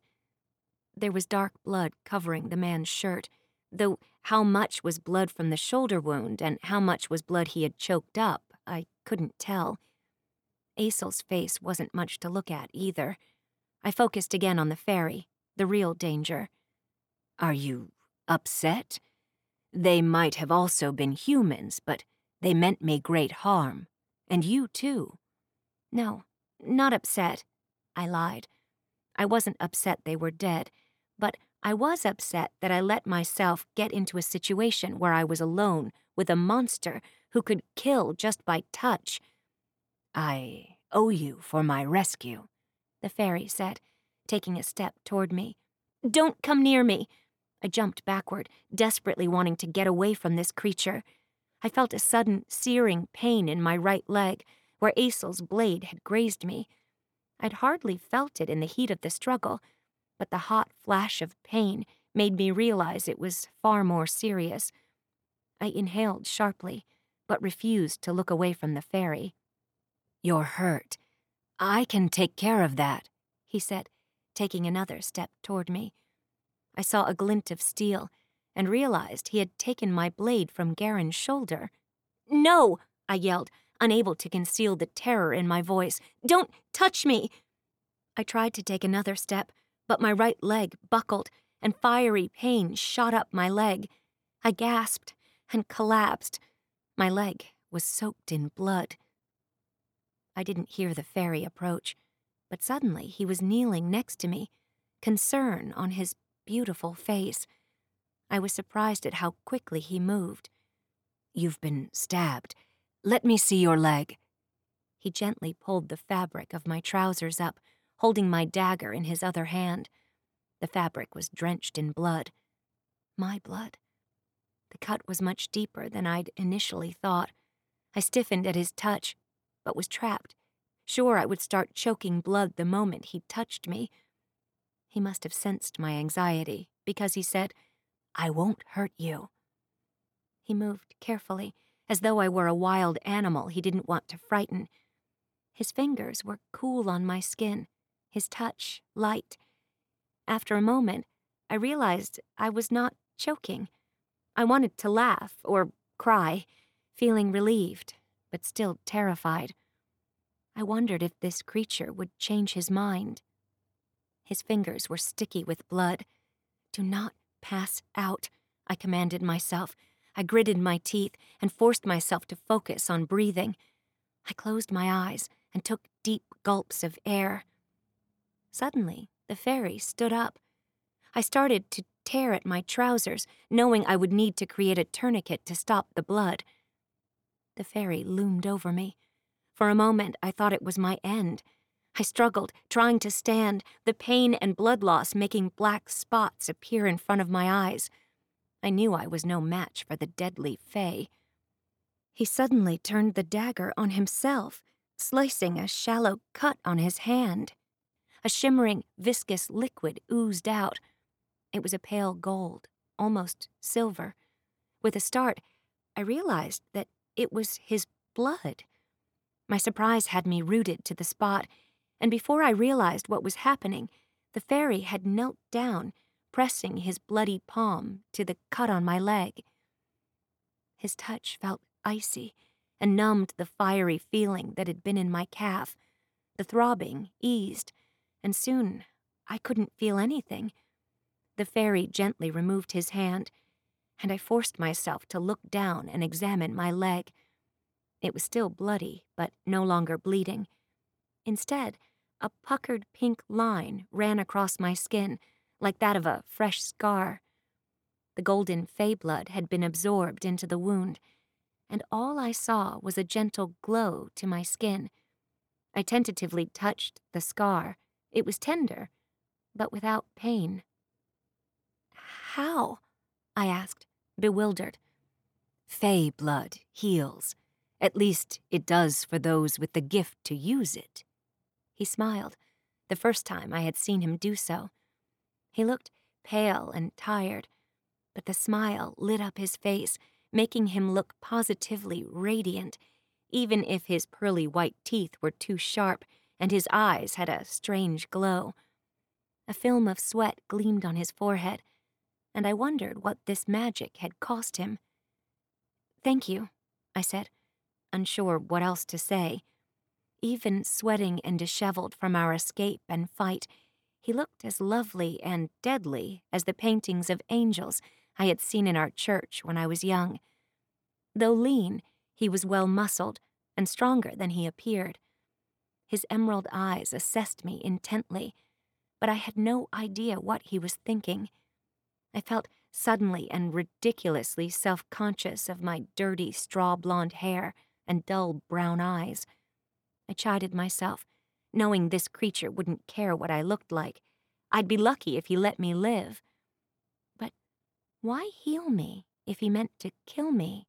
There was dark blood covering the man's shirt, though how much was blood from the shoulder wound and how much was blood he had choked up, I couldn't tell. Aesol's face wasn't much to look at either. I focused again on the fairy, the real danger. Are you upset? They might have also been humans, but they meant me great harm. And you too. No, not upset. I lied. I wasn't upset they were dead, but I was upset that I let myself get into a situation where I was alone with a monster who could kill just by touch. I owe you for my rescue, the fairy said, taking a step toward me. Don't come near me. I jumped backward, desperately wanting to get away from this creature. I felt a sudden, searing pain in my right leg, where Aesol's blade had grazed me. I'd hardly felt it in the heat of the struggle, but the hot flash of pain made me realize it was far more serious. I inhaled sharply, but refused to look away from the fairy. You're hurt. I can take care of that, he said, taking another step toward me. I saw a glint of steel and realized he had taken my blade from Garin's shoulder. No, I yelled, unable to conceal the terror in my voice. Don't touch me! I tried to take another step, but my right leg buckled and fiery pain shot up my leg. I gasped and collapsed. My leg was soaked in blood. I didn't hear the fairy approach, but suddenly he was kneeling next to me, concern on his beautiful face. I was surprised at how quickly he moved. You've been stabbed. Let me see your leg. He gently pulled the fabric of my trousers up, holding my dagger in his other hand. The fabric was drenched in blood. My blood. The cut was much deeper than I'd initially thought. I stiffened at his touch, but was trapped, sure I would start choking blood the moment he touched me. He must have sensed my anxiety, because he said, I won't hurt you. He moved carefully, as though I were a wild animal he didn't want to frighten. His fingers were cool on my skin, his touch light. After a moment, I realized I was not choking. I wanted to laugh or cry, feeling relieved, but still terrified. I wondered if this creature would change his mind. His fingers were sticky with blood. Do not pass out, I commanded myself. I gritted my teeth and forced myself to focus on breathing. I closed my eyes and took deep gulps of air. Suddenly, the fairy stood up. I started to tear at my trousers, knowing I would need to create a tourniquet to stop the blood. The fairy loomed over me. For a moment, I thought it was my end. I struggled, trying to stand, the pain and blood loss making black spots appear in front of my eyes. I knew I was no match for the deadly Fae. He suddenly turned the dagger on himself, slicing a shallow cut on his hand. A shimmering, viscous liquid oozed out. It was a pale gold, almost silver. With a start, I realized that it was his blood. My surprise had me rooted to the spot, and before I realized what was happening, the fairy had knelt down, pressing his bloody palm to the cut on my leg. His touch felt icy and numbed the fiery feeling that had been in my calf. The throbbing eased, and soon I couldn't feel anything. The fairy gently removed his hand, and I forced myself to look down and examine my leg. It was still bloody, but no longer bleeding. Instead, a puckered pink line ran across my skin, like that of a fresh scar. The golden fey blood had been absorbed into the wound, and all I saw was a gentle glow to my skin. I tentatively touched the scar. It was tender, but without pain. How? I asked, bewildered. Fey blood heals. At least it does for those with the gift to use it. He smiled, the first time I had seen him do so. He looked pale and tired, but the smile lit up his face, making him look positively radiant, even if his pearly white teeth were too sharp and his eyes had a strange glow. A film of sweat gleamed on his forehead, and I wondered what this magic had cost him. Thank you, I said unsure what else to say. Even sweating and disheveled from our escape and fight, he looked as lovely and deadly as the paintings of angels I had seen in our church when I was young. Though lean, he was well muscled and stronger than he appeared. His emerald eyes assessed me intently, but I had no idea what he was thinking. I felt suddenly and ridiculously self conscious of my dirty straw blonde hair and dull brown eyes. I chided myself, knowing this creature wouldn't care what I looked like. I'd be lucky if he let me live. But why heal me if he meant to kill me?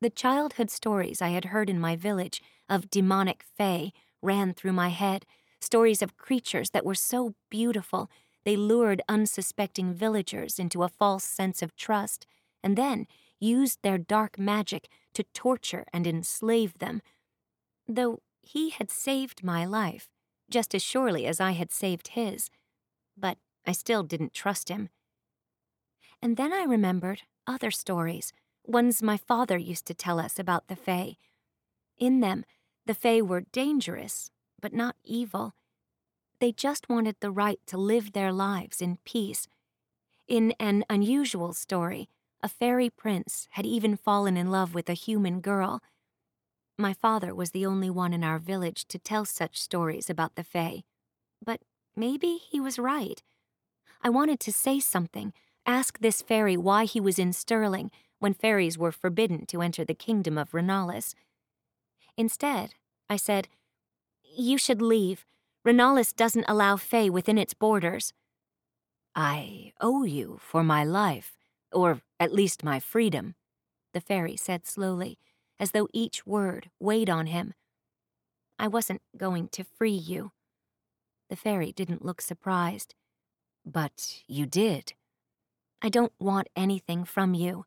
The childhood stories I had heard in my village of demonic fae ran through my head, stories of creatures that were so beautiful they lured unsuspecting villagers into a false sense of trust, and then used their dark magic to torture and enslave them. Though he had saved my life, just as surely as I had saved his. But I still didn't trust him. And then I remembered other stories, ones my father used to tell us about the Fae. In them, the Fae were dangerous, but not evil. They just wanted the right to live their lives in peace. In an unusual story, a fairy prince had even fallen in love with a human girl. My father was the only one in our village to tell such stories about the Fae. But maybe he was right. I wanted to say something, ask this fairy why he was in Stirling when fairies were forbidden to enter the kingdom of Renalis. Instead, I said, You should leave. Renalis doesn't allow Fae within its borders. I owe you for my life, or at least my freedom, the fairy said slowly, as though each word weighed on him. I wasn't going to free you. The fairy didn't look surprised. But you did. I don't want anything from you.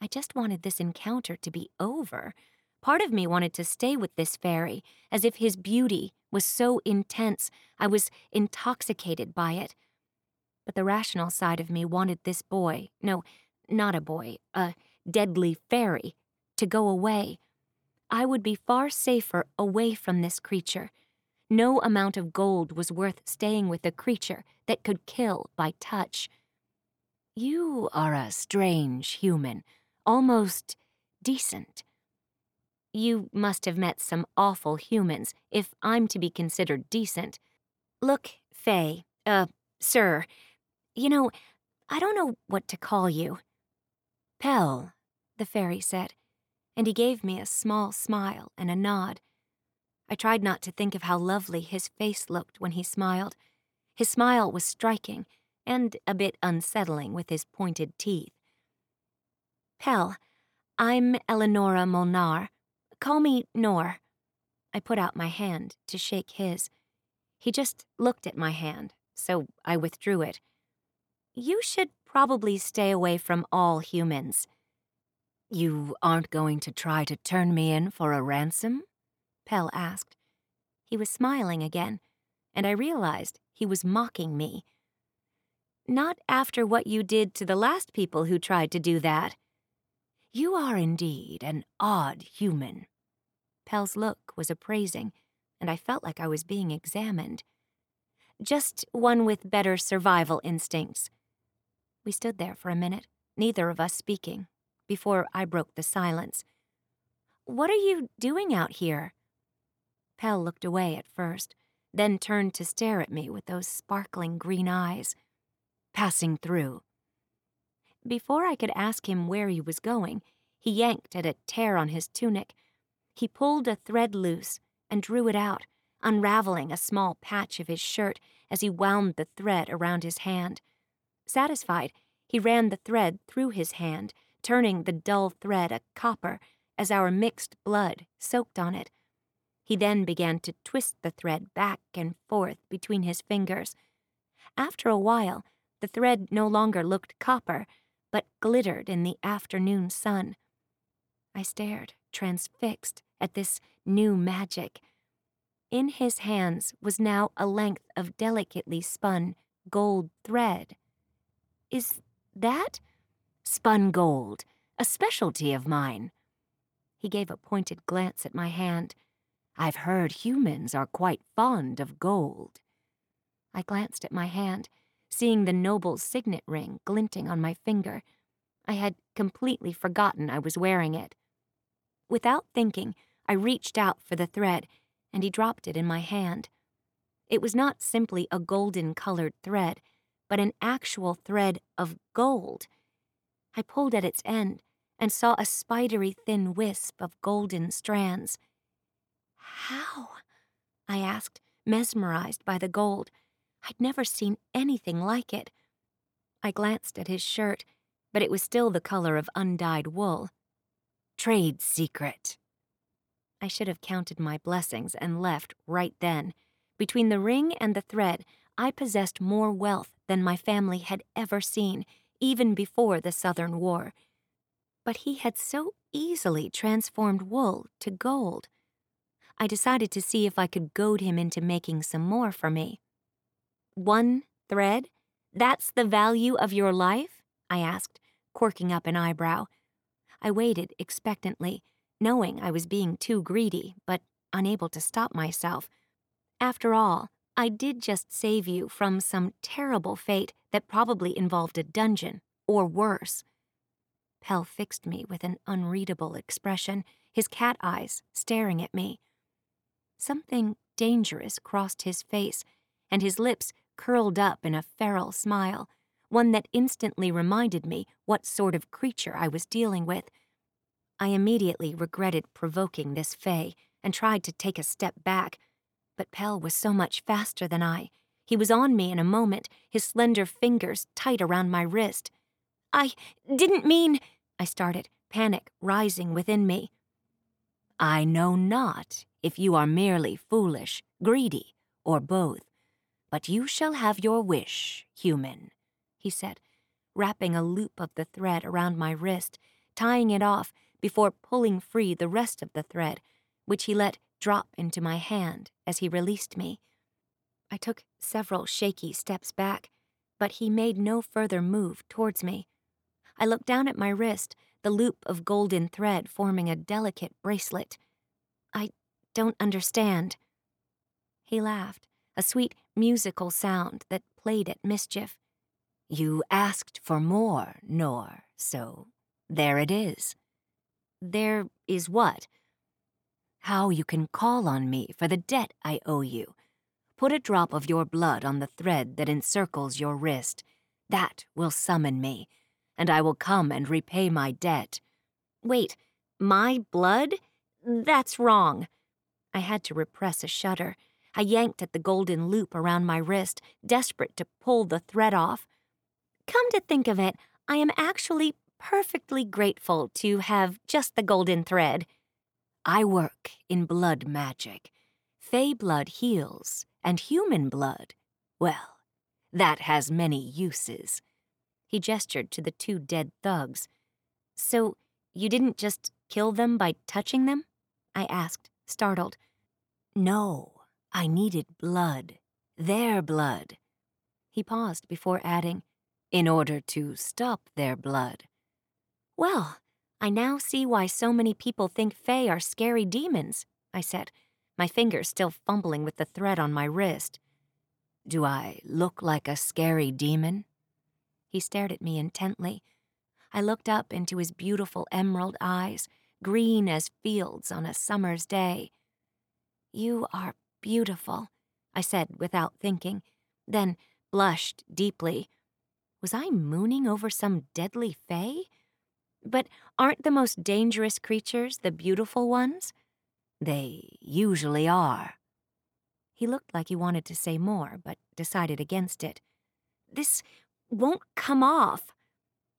I just wanted this encounter to be over, Part of me wanted to stay with this fairy, as if his beauty was so intense I was intoxicated by it. But the rational side of me wanted this boy, no, not a boy, a deadly fairy, to go away. I would be far safer away from this creature. No amount of gold was worth staying with a creature that could kill by touch. You are a strange human, almost decent. You must have met some awful humans if I'm to be considered decent. Look, Fae, uh, sir, you know, I don't know what to call you. Pel, the fairy said, and he gave me a small smile and a nod. I tried not to think of how lovely his face looked when he smiled. His smile was striking and a bit unsettling with his pointed teeth. Pel, I'm Eleonora Molnar. Call me Nor. I put out my hand to shake his. He just looked at my hand, so I withdrew it. You should probably stay away from all humans. You aren't going to try to turn me in for a ransom? Pel asked. He was smiling again, and I realized he was mocking me. Not after what you did to the last people who tried to do that. You are indeed an odd human. Pel's look was appraising, and I felt like I was being examined. Just one with better survival instincts. We stood there for a minute, neither of us speaking, before I broke the silence. What are you doing out here? Pel looked away at first, then turned to stare at me with those sparkling green eyes. Passing through. Before I could ask him where he was going, he yanked at a tear on his tunic. He pulled a thread loose and drew it out, unraveling a small patch of his shirt as he wound the thread around his hand. Satisfied, he ran the thread through his hand, turning the dull thread a copper as our mixed blood soaked on it. He then began to twist the thread back and forth between his fingers. After a while, the thread no longer looked copper, but glittered in the afternoon sun. I stared, transfixed, at this new magic. In his hands was now a length of delicately spun gold thread. Is that? Spun gold, a specialty of mine. He gave a pointed glance at my hand. I've heard humans are quite fond of gold. I glanced at my hand seeing the noble signet ring glinting on my finger. I had completely forgotten I was wearing it. Without thinking, I reached out for the thread, and he dropped it in my hand. It was not simply a golden colored thread, but an actual thread of gold. I pulled at its end and saw a spidery thin wisp of golden strands. How? I asked, mesmerized by the gold. I'd never seen anything like it. I glanced at his shirt, but it was still the color of undyed wool. Trade secret. I should have counted my blessings and left right then. Between the ring and the thread, I possessed more wealth than my family had ever seen, even before the Southern War. But he had so easily transformed wool to gold. I decided to see if I could goad him into making some more for me. One thread? That's the value of your life? I asked, quirking up an eyebrow. I waited expectantly, knowing I was being too greedy, but unable to stop myself. After all, I did just save you from some terrible fate that probably involved a dungeon, or worse. Pel fixed me with an unreadable expression, his cat eyes staring at me. Something dangerous crossed his face, and his lips curled up in a feral smile, one that instantly reminded me what sort of creature I was dealing with. I immediately regretted provoking this Fae and tried to take a step back, but Pel was so much faster than I. He was on me in a moment, his slender fingers tight around my wrist. I didn't mean, I started, panic rising within me. I know not if you are merely foolish, greedy, or both. But you shall have your wish, human, he said, wrapping a loop of the thread around my wrist, tying it off, before pulling free the rest of the thread, which he let drop into my hand as he released me. I took several shaky steps back, but he made no further move towards me. I looked down at my wrist, the loop of golden thread forming a delicate bracelet. I don't understand. He laughed, a sweet musical sound that played at mischief. You asked for more, Nor, so there it is. There is what? How you can call on me for the debt I owe you. Put a drop of your blood on the thread that encircles your wrist. That will summon me, and I will come and repay my debt. Wait, my blood? That's wrong. I had to repress a shudder. I yanked at the golden loop around my wrist, desperate to pull the thread off. Come to think of it, I am actually perfectly grateful to have just the golden thread. I work in blood magic. Fey blood heals, and human blood, well, that has many uses. He gestured to the two dead thugs. So, you didn't just kill them by touching them? I asked, startled. No, I needed blood. Their blood. He paused before adding, in order to stop their blood. Well, I now see why so many people think Fae are scary demons, I said, my fingers still fumbling with the thread on my wrist. Do I look like a scary demon? He stared at me intently. I looked up into his beautiful emerald eyes, green as fields on a summer's day. You are beautiful, I said without thinking, then blushed deeply. Was I mooning over some deadly fae? But aren't the most dangerous creatures the beautiful ones? They usually are. He looked like he wanted to say more, but decided against it. This won't come off.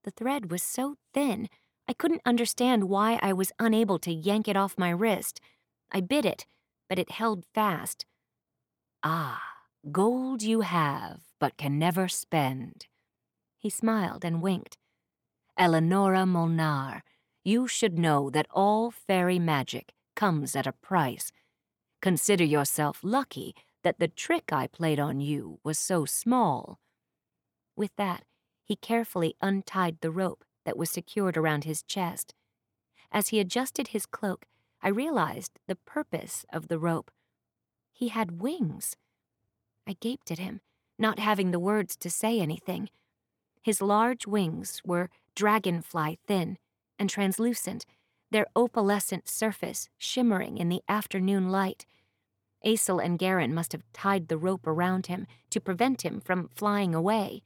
The thread was so thin, I couldn't understand why I was unable to yank it off my wrist. I bit it, but it held fast. Ah, gold you have, but can never spend. He smiled and winked. Eleonora Molnar, you should know that all fairy magic comes at a price. Consider yourself lucky that the trick I played on you was so small. With that, he carefully untied the rope that was secured around his chest. As he adjusted his cloak, I realized the purpose of the rope. He had wings. I gaped at him, not having the words to say anything. His large wings were dragonfly thin and translucent, their opalescent surface shimmering in the afternoon light. Aesel and Garin must have tied the rope around him to prevent him from flying away.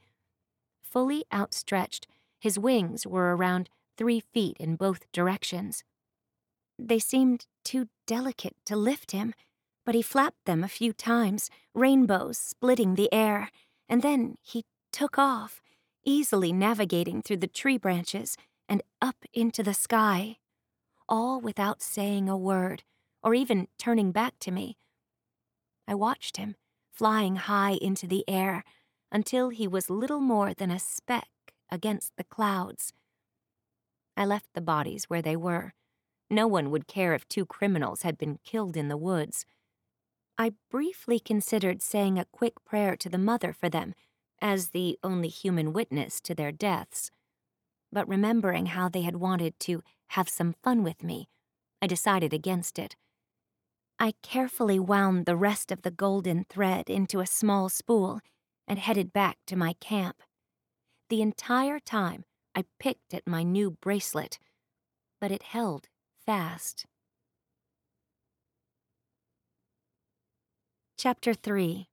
Fully outstretched, his wings were around three feet in both directions. They seemed too delicate to lift him, but he flapped them a few times, rainbows splitting the air, and then he took off, easily navigating through the tree branches and up into the sky, all without saying a word or even turning back to me. I watched him, flying high into the air, until he was little more than a speck against the clouds. I left the bodies where they were. No one would care if two criminals had been killed in the woods. I briefly considered saying a quick prayer to the mother for them as the only human witness to their deaths. But remembering how they had wanted to have some fun with me, I decided against it. I carefully wound the rest of the golden thread into a small spool and headed back to my camp. The entire time, I picked at my new bracelet, but it held fast. Chapter 3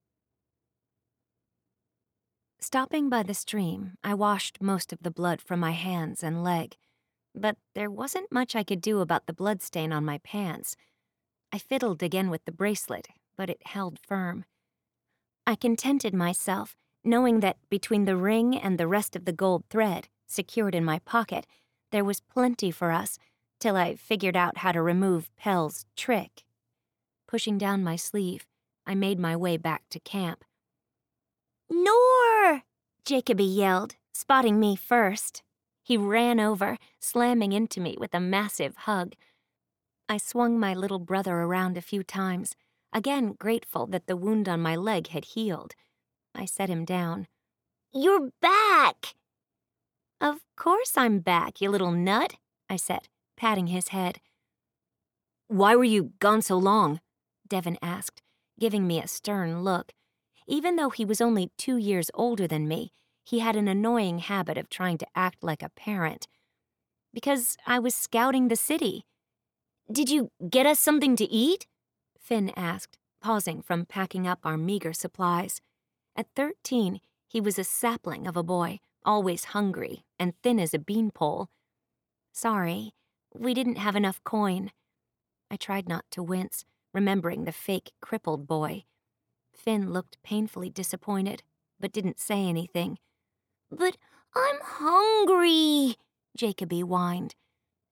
Stopping by the stream, I washed most of the blood from my hands and leg, but there wasn't much I could do about the blood stain on my pants. I fiddled again with the bracelet, but it held firm. I contented myself, knowing that between the ring and the rest of the gold thread, secured in my pocket, there was plenty for us, till I figured out how to remove Pel's trick. Pushing down my sleeve, I made my way back to camp. Nor! Jacoby yelled, spotting me first. He ran over, slamming into me with a massive hug. I swung my little brother around a few times, again grateful that the wound on my leg had healed. I set him down. You're back! Of course I'm back, you little nut, I said, patting his head. Why were you gone so long? Devon asked, giving me a stern look. Even though he was only two years older than me, he had an annoying habit of trying to act like a parent. Because I was scouting the city. Did you get us something to eat? Finn asked, pausing from packing up our meager supplies. At thirteen, he was a sapling of a boy, always hungry and thin as a beanpole. Sorry, we didn't have enough coin. I tried not to wince, remembering the fake crippled boy. Finn looked painfully disappointed, but didn't say anything. But I'm hungry, Jacoby whined,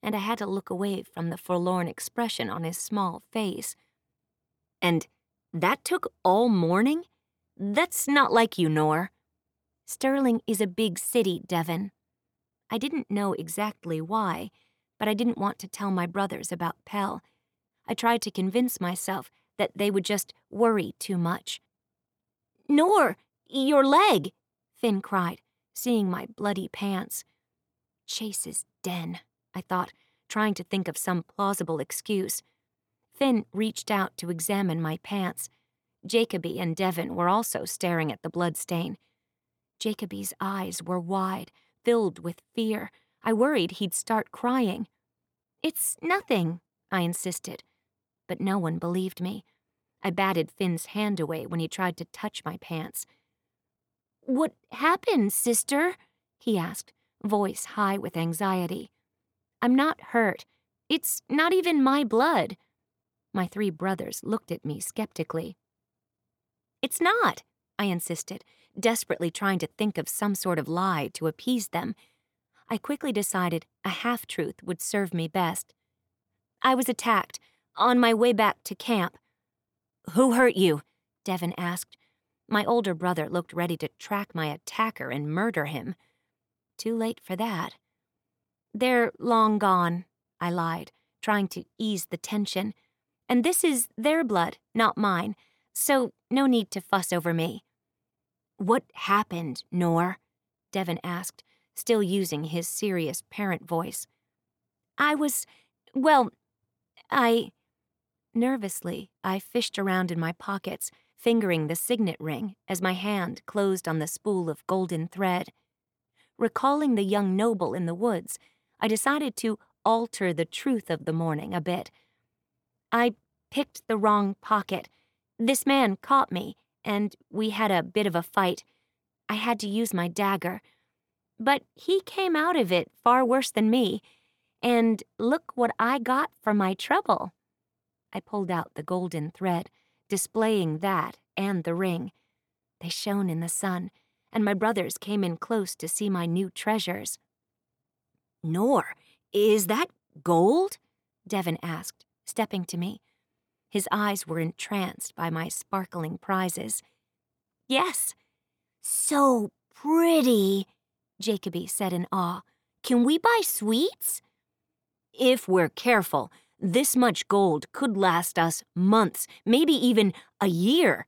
and I had to look away from the forlorn expression on his small face. And that took all morning? That's not like you, Nor. Sterling is a big city, Devon. I didn't know exactly why, but I didn't want to tell my brothers about Pel. I tried to convince myself that they would just worry too much. Nor, your leg, Finn cried, seeing my bloody pants. Chase's den, I thought, trying to think of some plausible excuse. Finn reached out to examine my pants. Jacoby and Devon were also staring at the bloodstain. Jacoby's eyes were wide, filled with fear. I worried he'd start crying. It's nothing, I insisted. But no one believed me. I batted Finn's hand away when he tried to touch my pants. What happened, sister? he asked, voice high with anxiety. I'm not hurt. It's not even my blood. My three brothers looked at me skeptically. It's not, I insisted, desperately trying to think of some sort of lie to appease them. I quickly decided a half truth would serve me best. I was attacked on my way back to camp. Who hurt you? Devon asked, my older brother looked ready to track my attacker and murder him. Too late for that. They're long gone, I lied, trying to ease the tension. And this is their blood, not mine, so no need to fuss over me. What happened, Nor? Devon asked, still using his serious parent voice. I was, well, I. Nervously, I fished around in my pockets fingering the signet ring as my hand closed on the spool of golden thread. Recalling the young noble in the woods, I decided to alter the truth of the morning a bit. I picked the wrong pocket. This man caught me, and we had a bit of a fight. I had to use my dagger. But he came out of it far worse than me, and look what I got for my trouble. I pulled out the golden thread displaying that and the ring. They shone in the sun, and my brothers came in close to see my new treasures. Nor, is that gold? Devon asked, stepping to me. His eyes were entranced by my sparkling prizes. Yes. So pretty, Jacoby said in awe. Can we buy sweets? If we're careful, this much gold could last us months, maybe even a year.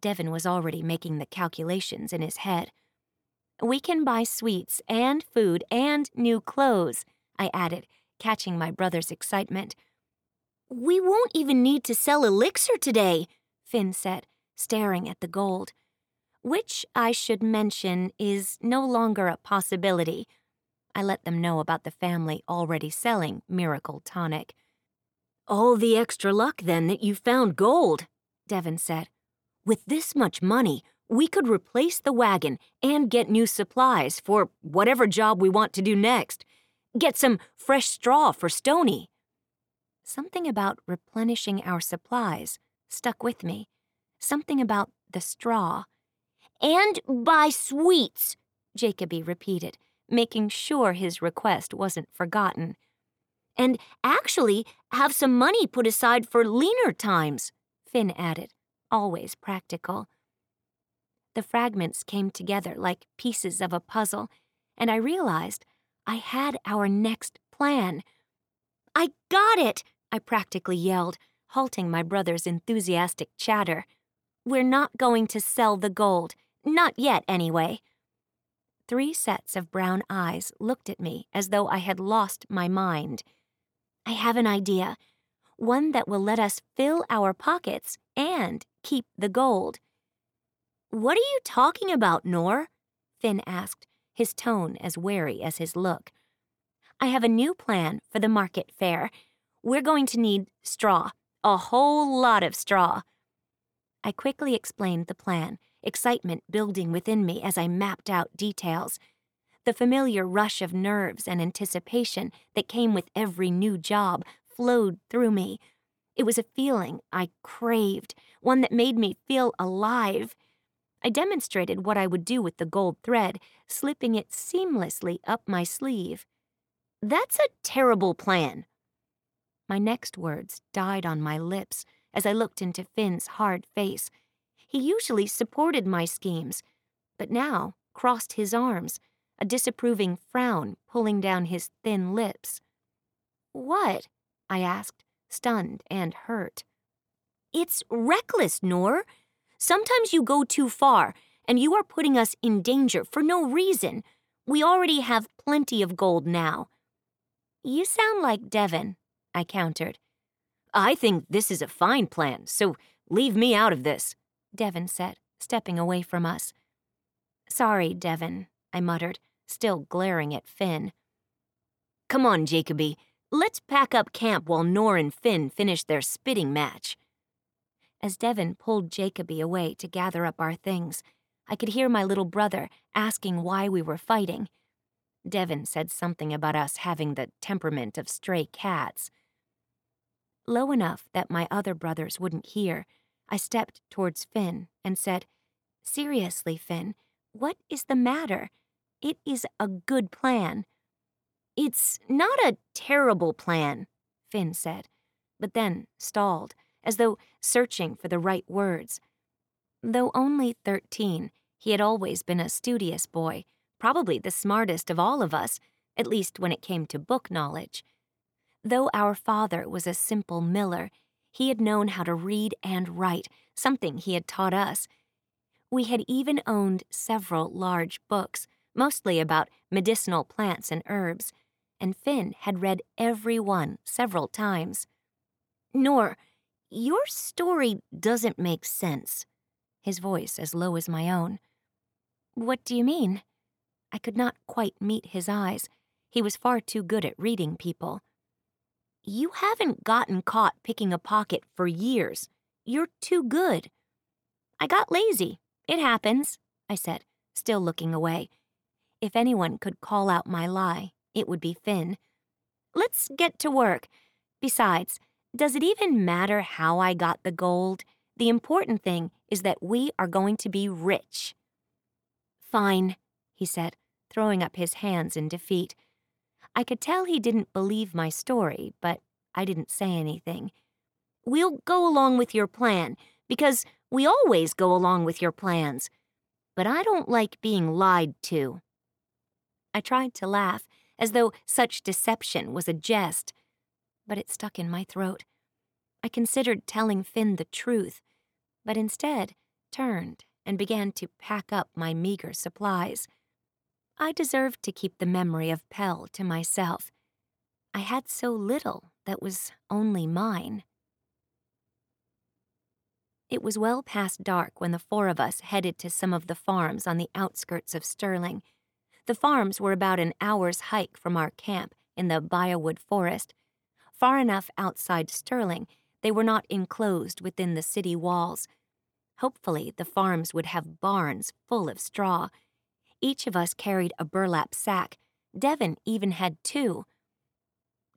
Devon was already making the calculations in his head. We can buy sweets and food and new clothes, I added, catching my brother's excitement. We won't even need to sell elixir today, Finn said, staring at the gold. Which, I should mention, is no longer a possibility. I let them know about the family already selling Miracle Tonic. All the extra luck, then, that you found gold, Devon said. With this much money, we could replace the wagon and get new supplies for whatever job we want to do next. Get some fresh straw for Stony. Something about replenishing our supplies stuck with me. Something about the straw. And buy sweets, Jacoby repeated, making sure his request wasn't forgotten and actually have some money put aside for leaner times, Finn added, always practical. The fragments came together like pieces of a puzzle, and I realized I had our next plan. I got it! I practically yelled, halting my brother's enthusiastic chatter. We're not going to sell the gold. Not yet, anyway. Three sets of brown eyes looked at me as though I had lost my mind. I have an idea. One that will let us fill our pockets and keep the gold. What are you talking about, Nor? Finn asked, his tone as wary as his look. I have a new plan for the market fair. We're going to need straw, a whole lot of straw. I quickly explained the plan, excitement building within me as I mapped out details. The familiar rush of nerves and anticipation that came with every new job flowed through me. It was a feeling I craved, one that made me feel alive. I demonstrated what I would do with the gold thread, slipping it seamlessly up my sleeve. That's a terrible plan. My next words died on my lips as I looked into Finn's hard face. He usually supported my schemes, but now crossed his arms, a disapproving frown pulling down his thin lips. What? I asked, stunned and hurt. It's reckless, Nor. Sometimes you go too far, and you are putting us in danger for no reason. We already have plenty of gold now. You sound like Devon, I countered. I think this is a fine plan, so leave me out of this, Devon said, stepping away from us. Sorry, Devon, I muttered, still glaring at Finn. Come on, Jacoby. Let's pack up camp while Nor and Finn finish their spitting match. As Devon pulled Jacoby away to gather up our things, I could hear my little brother asking why we were fighting. Devon said something about us having the temperament of stray cats. Low enough that my other brothers wouldn't hear, I stepped towards Finn and said, Seriously, Finn, what is the matter? It is a good plan. It's not a terrible plan, Finn said, but then stalled, as though searching for the right words. Though only thirteen, he had always been a studious boy probably the smartest of all of us, at least when it came to book knowledge. Though our father was a simple miller, he had known how to read and write, something he had taught us. We had even owned several large books, mostly about medicinal plants and herbs, and Finn had read every one several times. Nor, your story doesn't make sense. His voice as low as my own. What do you mean? I could not quite meet his eyes. He was far too good at reading people. You haven't gotten caught picking a pocket for years. You're too good. I got lazy. It happens, I said, still looking away. If anyone could call out my lie, it would be Finn. Let's get to work. Besides, does it even matter how I got the gold? The important thing is that we are going to be rich. Fine, he said, throwing up his hands in defeat. I could tell he didn't believe my story, but I didn't say anything. We'll go along with your plan, because we always go along with your plans. But I don't like being lied to. I tried to laugh, as though such deception was a jest, but it stuck in my throat. I considered telling Finn the truth, but instead turned and began to pack up my meager supplies. I deserved to keep the memory of Pel to myself. I had so little that was only mine. It was well past dark when the four of us headed to some of the farms on the outskirts of Sterling. The farms were about an hour's hike from our camp in the Biowood forest. Far enough outside Sterling, they were not enclosed within the city walls. Hopefully, the farms would have barns full of straw each of us carried a burlap sack. Devon even had two.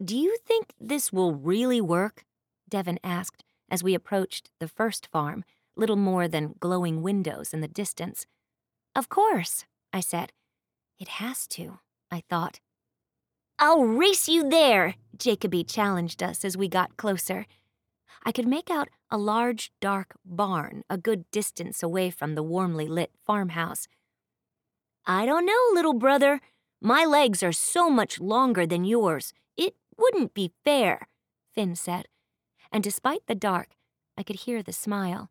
Do you think this will really work? Devon asked as we approached the first farm, little more than glowing windows in the distance. Of course, I said. It has to, I thought. I'll race you there, Jacoby challenged us as we got closer. I could make out a large, dark barn a good distance away from the warmly lit farmhouse. I don't know, little brother. My legs are so much longer than yours. It wouldn't be fair, Finn said. And despite the dark, I could hear the smile.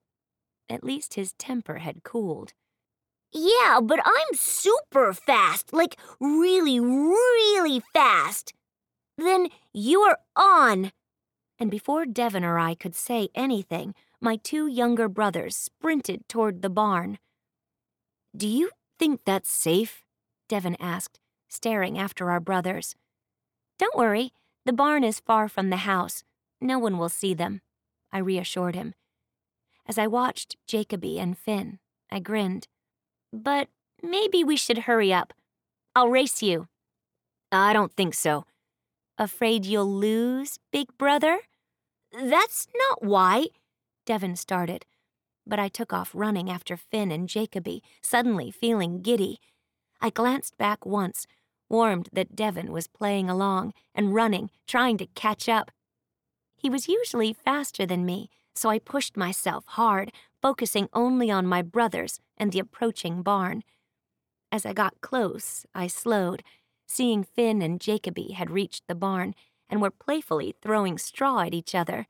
At least his temper had cooled. Yeah, but I'm super fast, like really, really fast. Then you're on. And before Devon or I could say anything, my two younger brothers sprinted toward the barn. Do you think that's safe? Devon asked, staring after our brothers. Don't worry, the barn is far from the house. No one will see them, I reassured him. As I watched Jacoby and Finn, I grinned. But maybe we should hurry up. I'll race you. I don't think so. Afraid you'll lose, big brother? That's not why, Devon started, but I took off running after Finn and Jacoby, suddenly feeling giddy. I glanced back once, warmed that Devon was playing along and running, trying to catch up. He was usually faster than me, so I pushed myself hard, focusing only on my brothers and the approaching barn. As I got close, I slowed, seeing Finn and Jacoby had reached the barn and were playfully throwing straw at each other.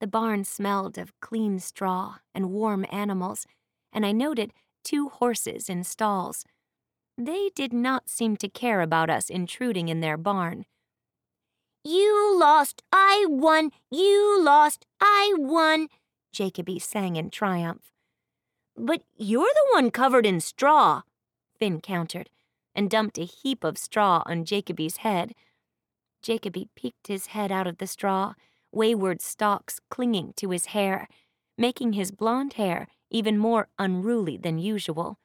The barn smelled of clean straw and warm animals, and I noted two horses in stalls. They did not seem to care about us intruding in their barn. You lost, I won, you lost, I won, Jacoby sang in triumph. But you're the one covered in straw, Finn countered, and dumped a heap of straw on Jacoby's head. Jacoby peeked his head out of the straw, wayward stalks clinging to his hair, making his blond hair even more unruly than usual.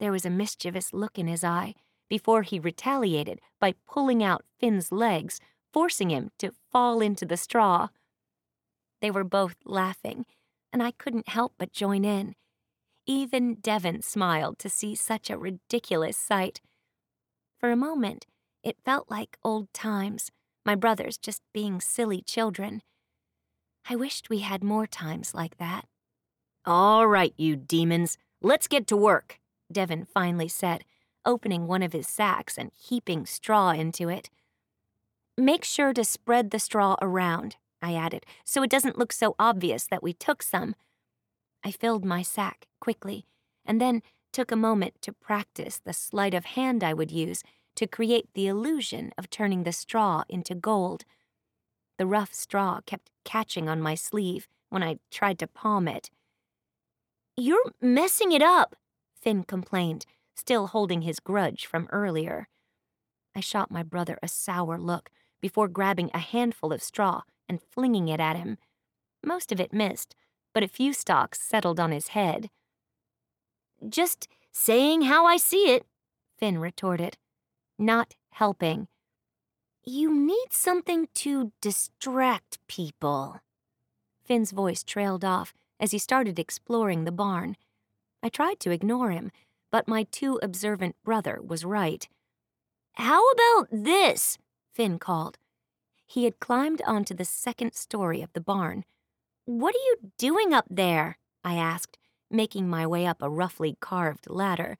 There was a mischievous look in his eye before he retaliated by pulling out Finn's legs, forcing him to fall into the straw. They were both laughing, and I couldn't help but join in. Even Devon smiled to see such a ridiculous sight. For a moment, it felt like old times, my brothers just being silly children. I wished we had more times like that. All right, you demons, let's get to work, Devon finally said, opening one of his sacks and heaping straw into it. Make sure to spread the straw around, I added, so it doesn't look so obvious that we took some. I filled my sack quickly, and then took a moment to practice the sleight of hand I would use to create the illusion of turning the straw into gold. The rough straw kept catching on my sleeve when I tried to palm it. You're messing it up, Finn complained, still holding his grudge from earlier. I shot my brother a sour look before grabbing a handful of straw and flinging it at him. Most of it missed, but a few stalks settled on his head. Just saying how I see it, Finn retorted, not helping. You need something to distract people. Finn's voice trailed off as he started exploring the barn. I tried to ignore him, but my too observant brother was right. How about this? Finn called. He had climbed onto the second story of the barn. What are you doing up there? I asked, making my way up a roughly carved ladder.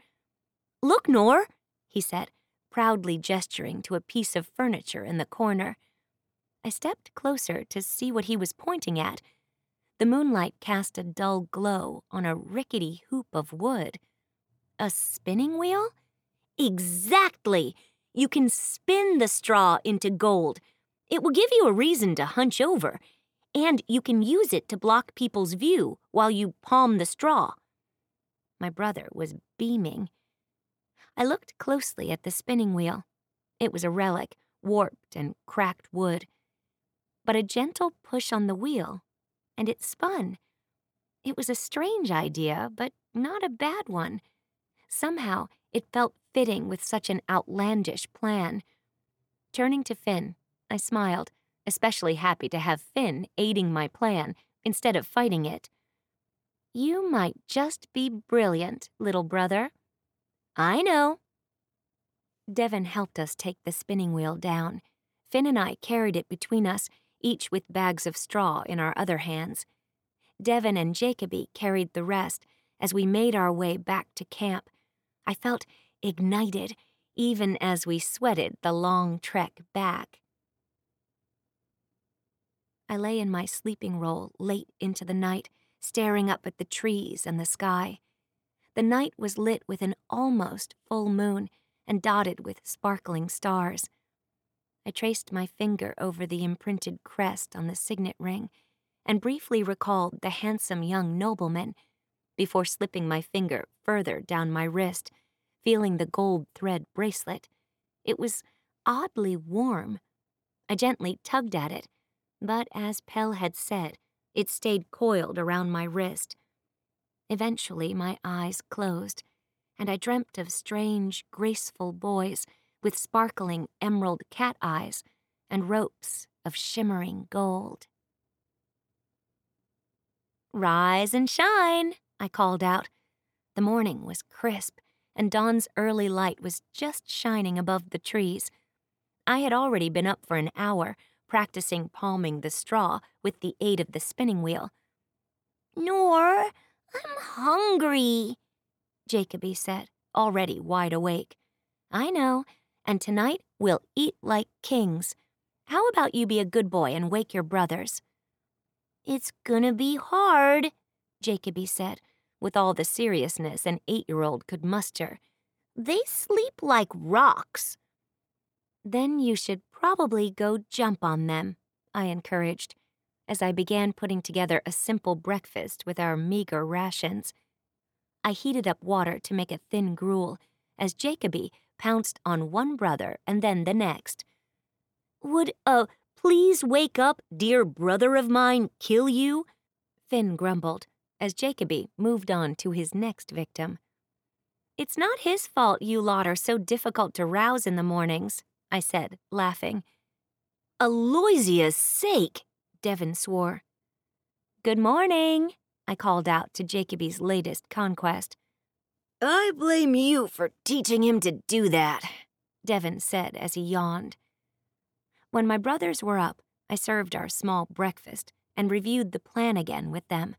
Look, Nor, he said, proudly gesturing to a piece of furniture in the corner. I stepped closer to see what he was pointing at. The moonlight cast a dull glow on a rickety hoop of wood. A spinning wheel? Exactly! You can spin the straw into gold. It will give you a reason to hunch over, and you can use it to block people's view while you palm the straw. My brother was beaming. I looked closely at the spinning wheel. It was a relic, warped and cracked wood. But a gentle push on the wheel, and it spun. It was a strange idea, but not a bad one. Somehow, it felt fitting with such an outlandish plan. Turning to Finn, I smiled, especially happy to have Finn aiding my plan instead of fighting it. You might just be brilliant, little brother. I know. Devon helped us take the spinning wheel down. Finn and I carried it between us, each with bags of straw in our other hands. Devon and Jacoby carried the rest as we made our way back to camp. I felt ignited, even as we sweated the long trek back. I lay in my sleeping roll late into the night, staring up at the trees and the sky. The night was lit with an almost full moon and dotted with sparkling stars. I traced my finger over the imprinted crest on the signet ring and briefly recalled the handsome young nobleman before slipping my finger further down my wrist, feeling the gold thread bracelet. It was oddly warm. I gently tugged at it, but as Pel had said, it stayed coiled around my wrist. Eventually, my eyes closed, and I dreamt of strange, graceful boys with sparkling emerald cat eyes and ropes of shimmering gold. Rise and shine, I called out. The morning was crisp, and dawn's early light was just shining above the trees. I had already been up for an hour, practicing palming the straw with the aid of the spinning wheel. Nor, I'm hungry, Jacoby said, already wide awake. I know, and tonight we'll eat like kings. How about you be a good boy and wake your brothers? It's gonna be hard, Jacoby said, with all the seriousness an eight year old could muster. They sleep like rocks. Then you should probably go jump on them, I encouraged, as I began putting together a simple breakfast with our meager rations. I heated up water to make a thin gruel, as Jacoby pounced on one brother and then the next. Would a please wake up, dear brother of mine, kill you? Finn grumbled as Jacoby moved on to his next victim. It's not his fault you lot are so difficult to rouse in the mornings, I said, laughing. Aloysia's sake, Devon swore. Good morning, I called out to Jacoby's latest conquest. I blame you for teaching him to do that, Devon said as he yawned. When my brothers were up, I served our small breakfast and reviewed the plan again with them.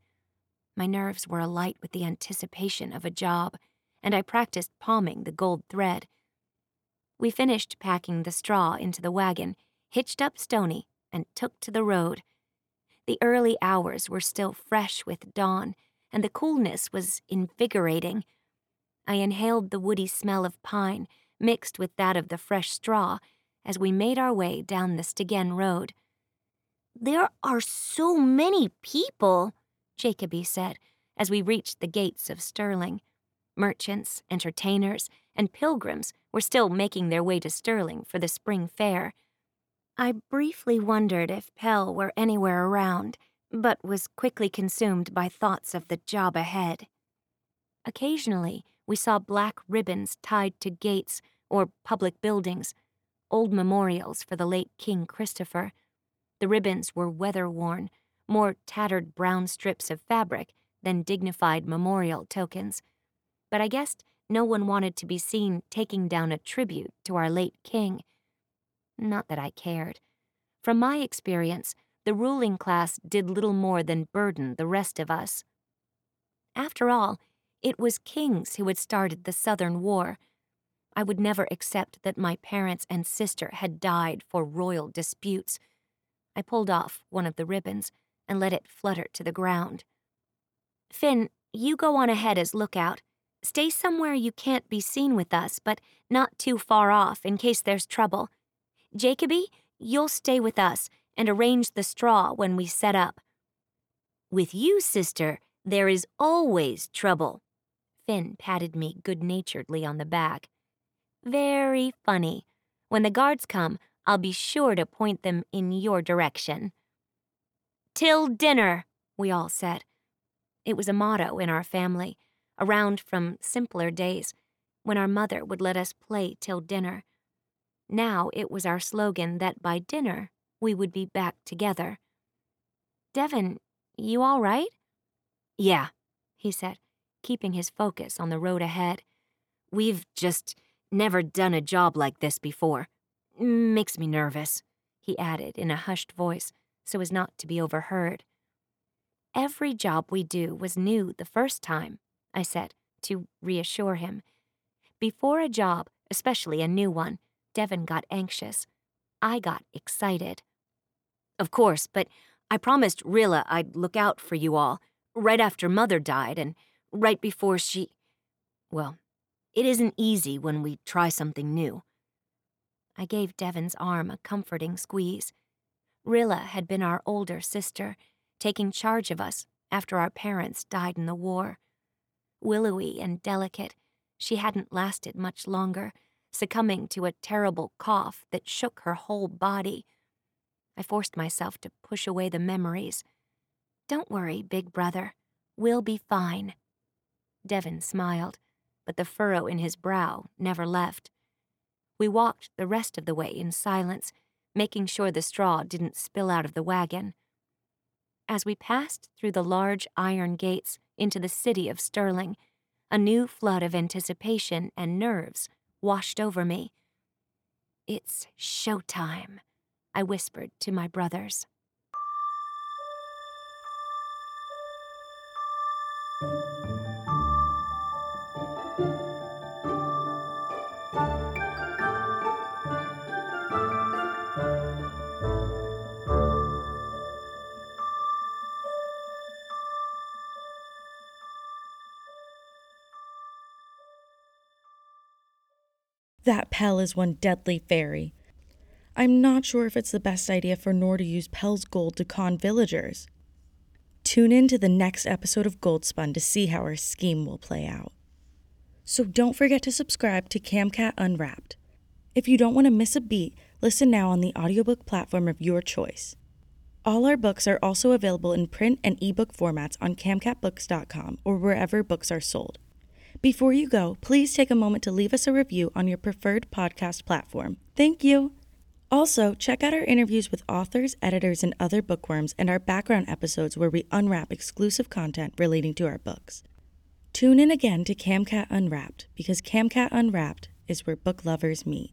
My nerves were alight with the anticipation of a job, and I practiced palming the gold thread. We finished packing the straw into the wagon, hitched up Stony, and took to the road. The early hours were still fresh with dawn, and the coolness was invigorating. I inhaled the woody smell of pine mixed with that of the fresh straw as we made our way down the Stegen Road. There are so many people, Jacoby said as we reached the gates of Sterling. Merchants, entertainers, and pilgrims were still making their way to Sterling for the spring fair. I briefly wondered if Pel were anywhere around, but was quickly consumed by thoughts of the job ahead. Occasionally, we saw black ribbons tied to gates or public buildings, old memorials for the late King Christopher. The ribbons were weather worn, more tattered brown strips of fabric than dignified memorial tokens. But I guessed no one wanted to be seen taking down a tribute to our late king. Not that I cared. From my experience, the ruling class did little more than burden the rest of us. After all, it was kings who had started the Southern War. I would never accept that my parents and sister had died for royal disputes. I pulled off one of the ribbons and let it flutter to the ground. Finn, you go on ahead as lookout. Stay somewhere you can't be seen with us, but not too far off in case there's trouble. Jacoby, you'll stay with us and arrange the straw when we set up. With you, sister, there is always trouble, Finn patted me good naturedly on the back. Very funny. When the guards come, I'll be sure to point them in your direction. Till dinner, we all said. It was a motto in our family, around from simpler days, when our mother would let us play till dinner. Now it was our slogan that by dinner we would be back together. Devon, you all right? Yeah, he said keeping his focus on the road ahead. We've just never done a job like this before. Makes me nervous, he added in a hushed voice so as not to be overheard. Every job we do was new the first time, I said, to reassure him. Before a job, especially a new one. Devon got anxious. I got excited. Of course, but I promised Rilla I'd look out for you all, right after Mother died and right before she. Well, it isn't easy when we try something new. I gave Devon's arm a comforting squeeze. Rilla had been our older sister, taking charge of us after our parents died in the war. Willowy and delicate, she hadn't lasted much longer, succumbing to a terrible cough that shook her whole body. I forced myself to push away the memories. Don't worry, big brother. We'll be fine. Devon smiled, but the furrow in his brow never left. We walked the rest of the way in silence, making sure the straw didn't spill out of the wagon. As we passed through the large iron gates into the city of Sterling, a new flood of anticipation and nerves washed over me. It's showtime, I whispered to my brothers. That Pel is one deadly fairy. I'm not sure if it's the best idea for Nor to use Pel's gold to con villagers. Tune in to the next episode of Gold Spun to see how our scheme will play out. So don't forget to subscribe to CamCat Unwrapped. If you don't want to miss a beat, listen now on the audiobook platform of your choice. All our books are also available in print and ebook formats on camcatbooks.com or wherever books are sold. Before you go, please take a moment to leave us a review on your preferred podcast platform. Thank you. Also, check out our interviews with authors, editors, and other bookworms and our background episodes where we unwrap exclusive content relating to our books. Tune in again to CamCat Unwrapped because CamCat Unwrapped is where book lovers meet.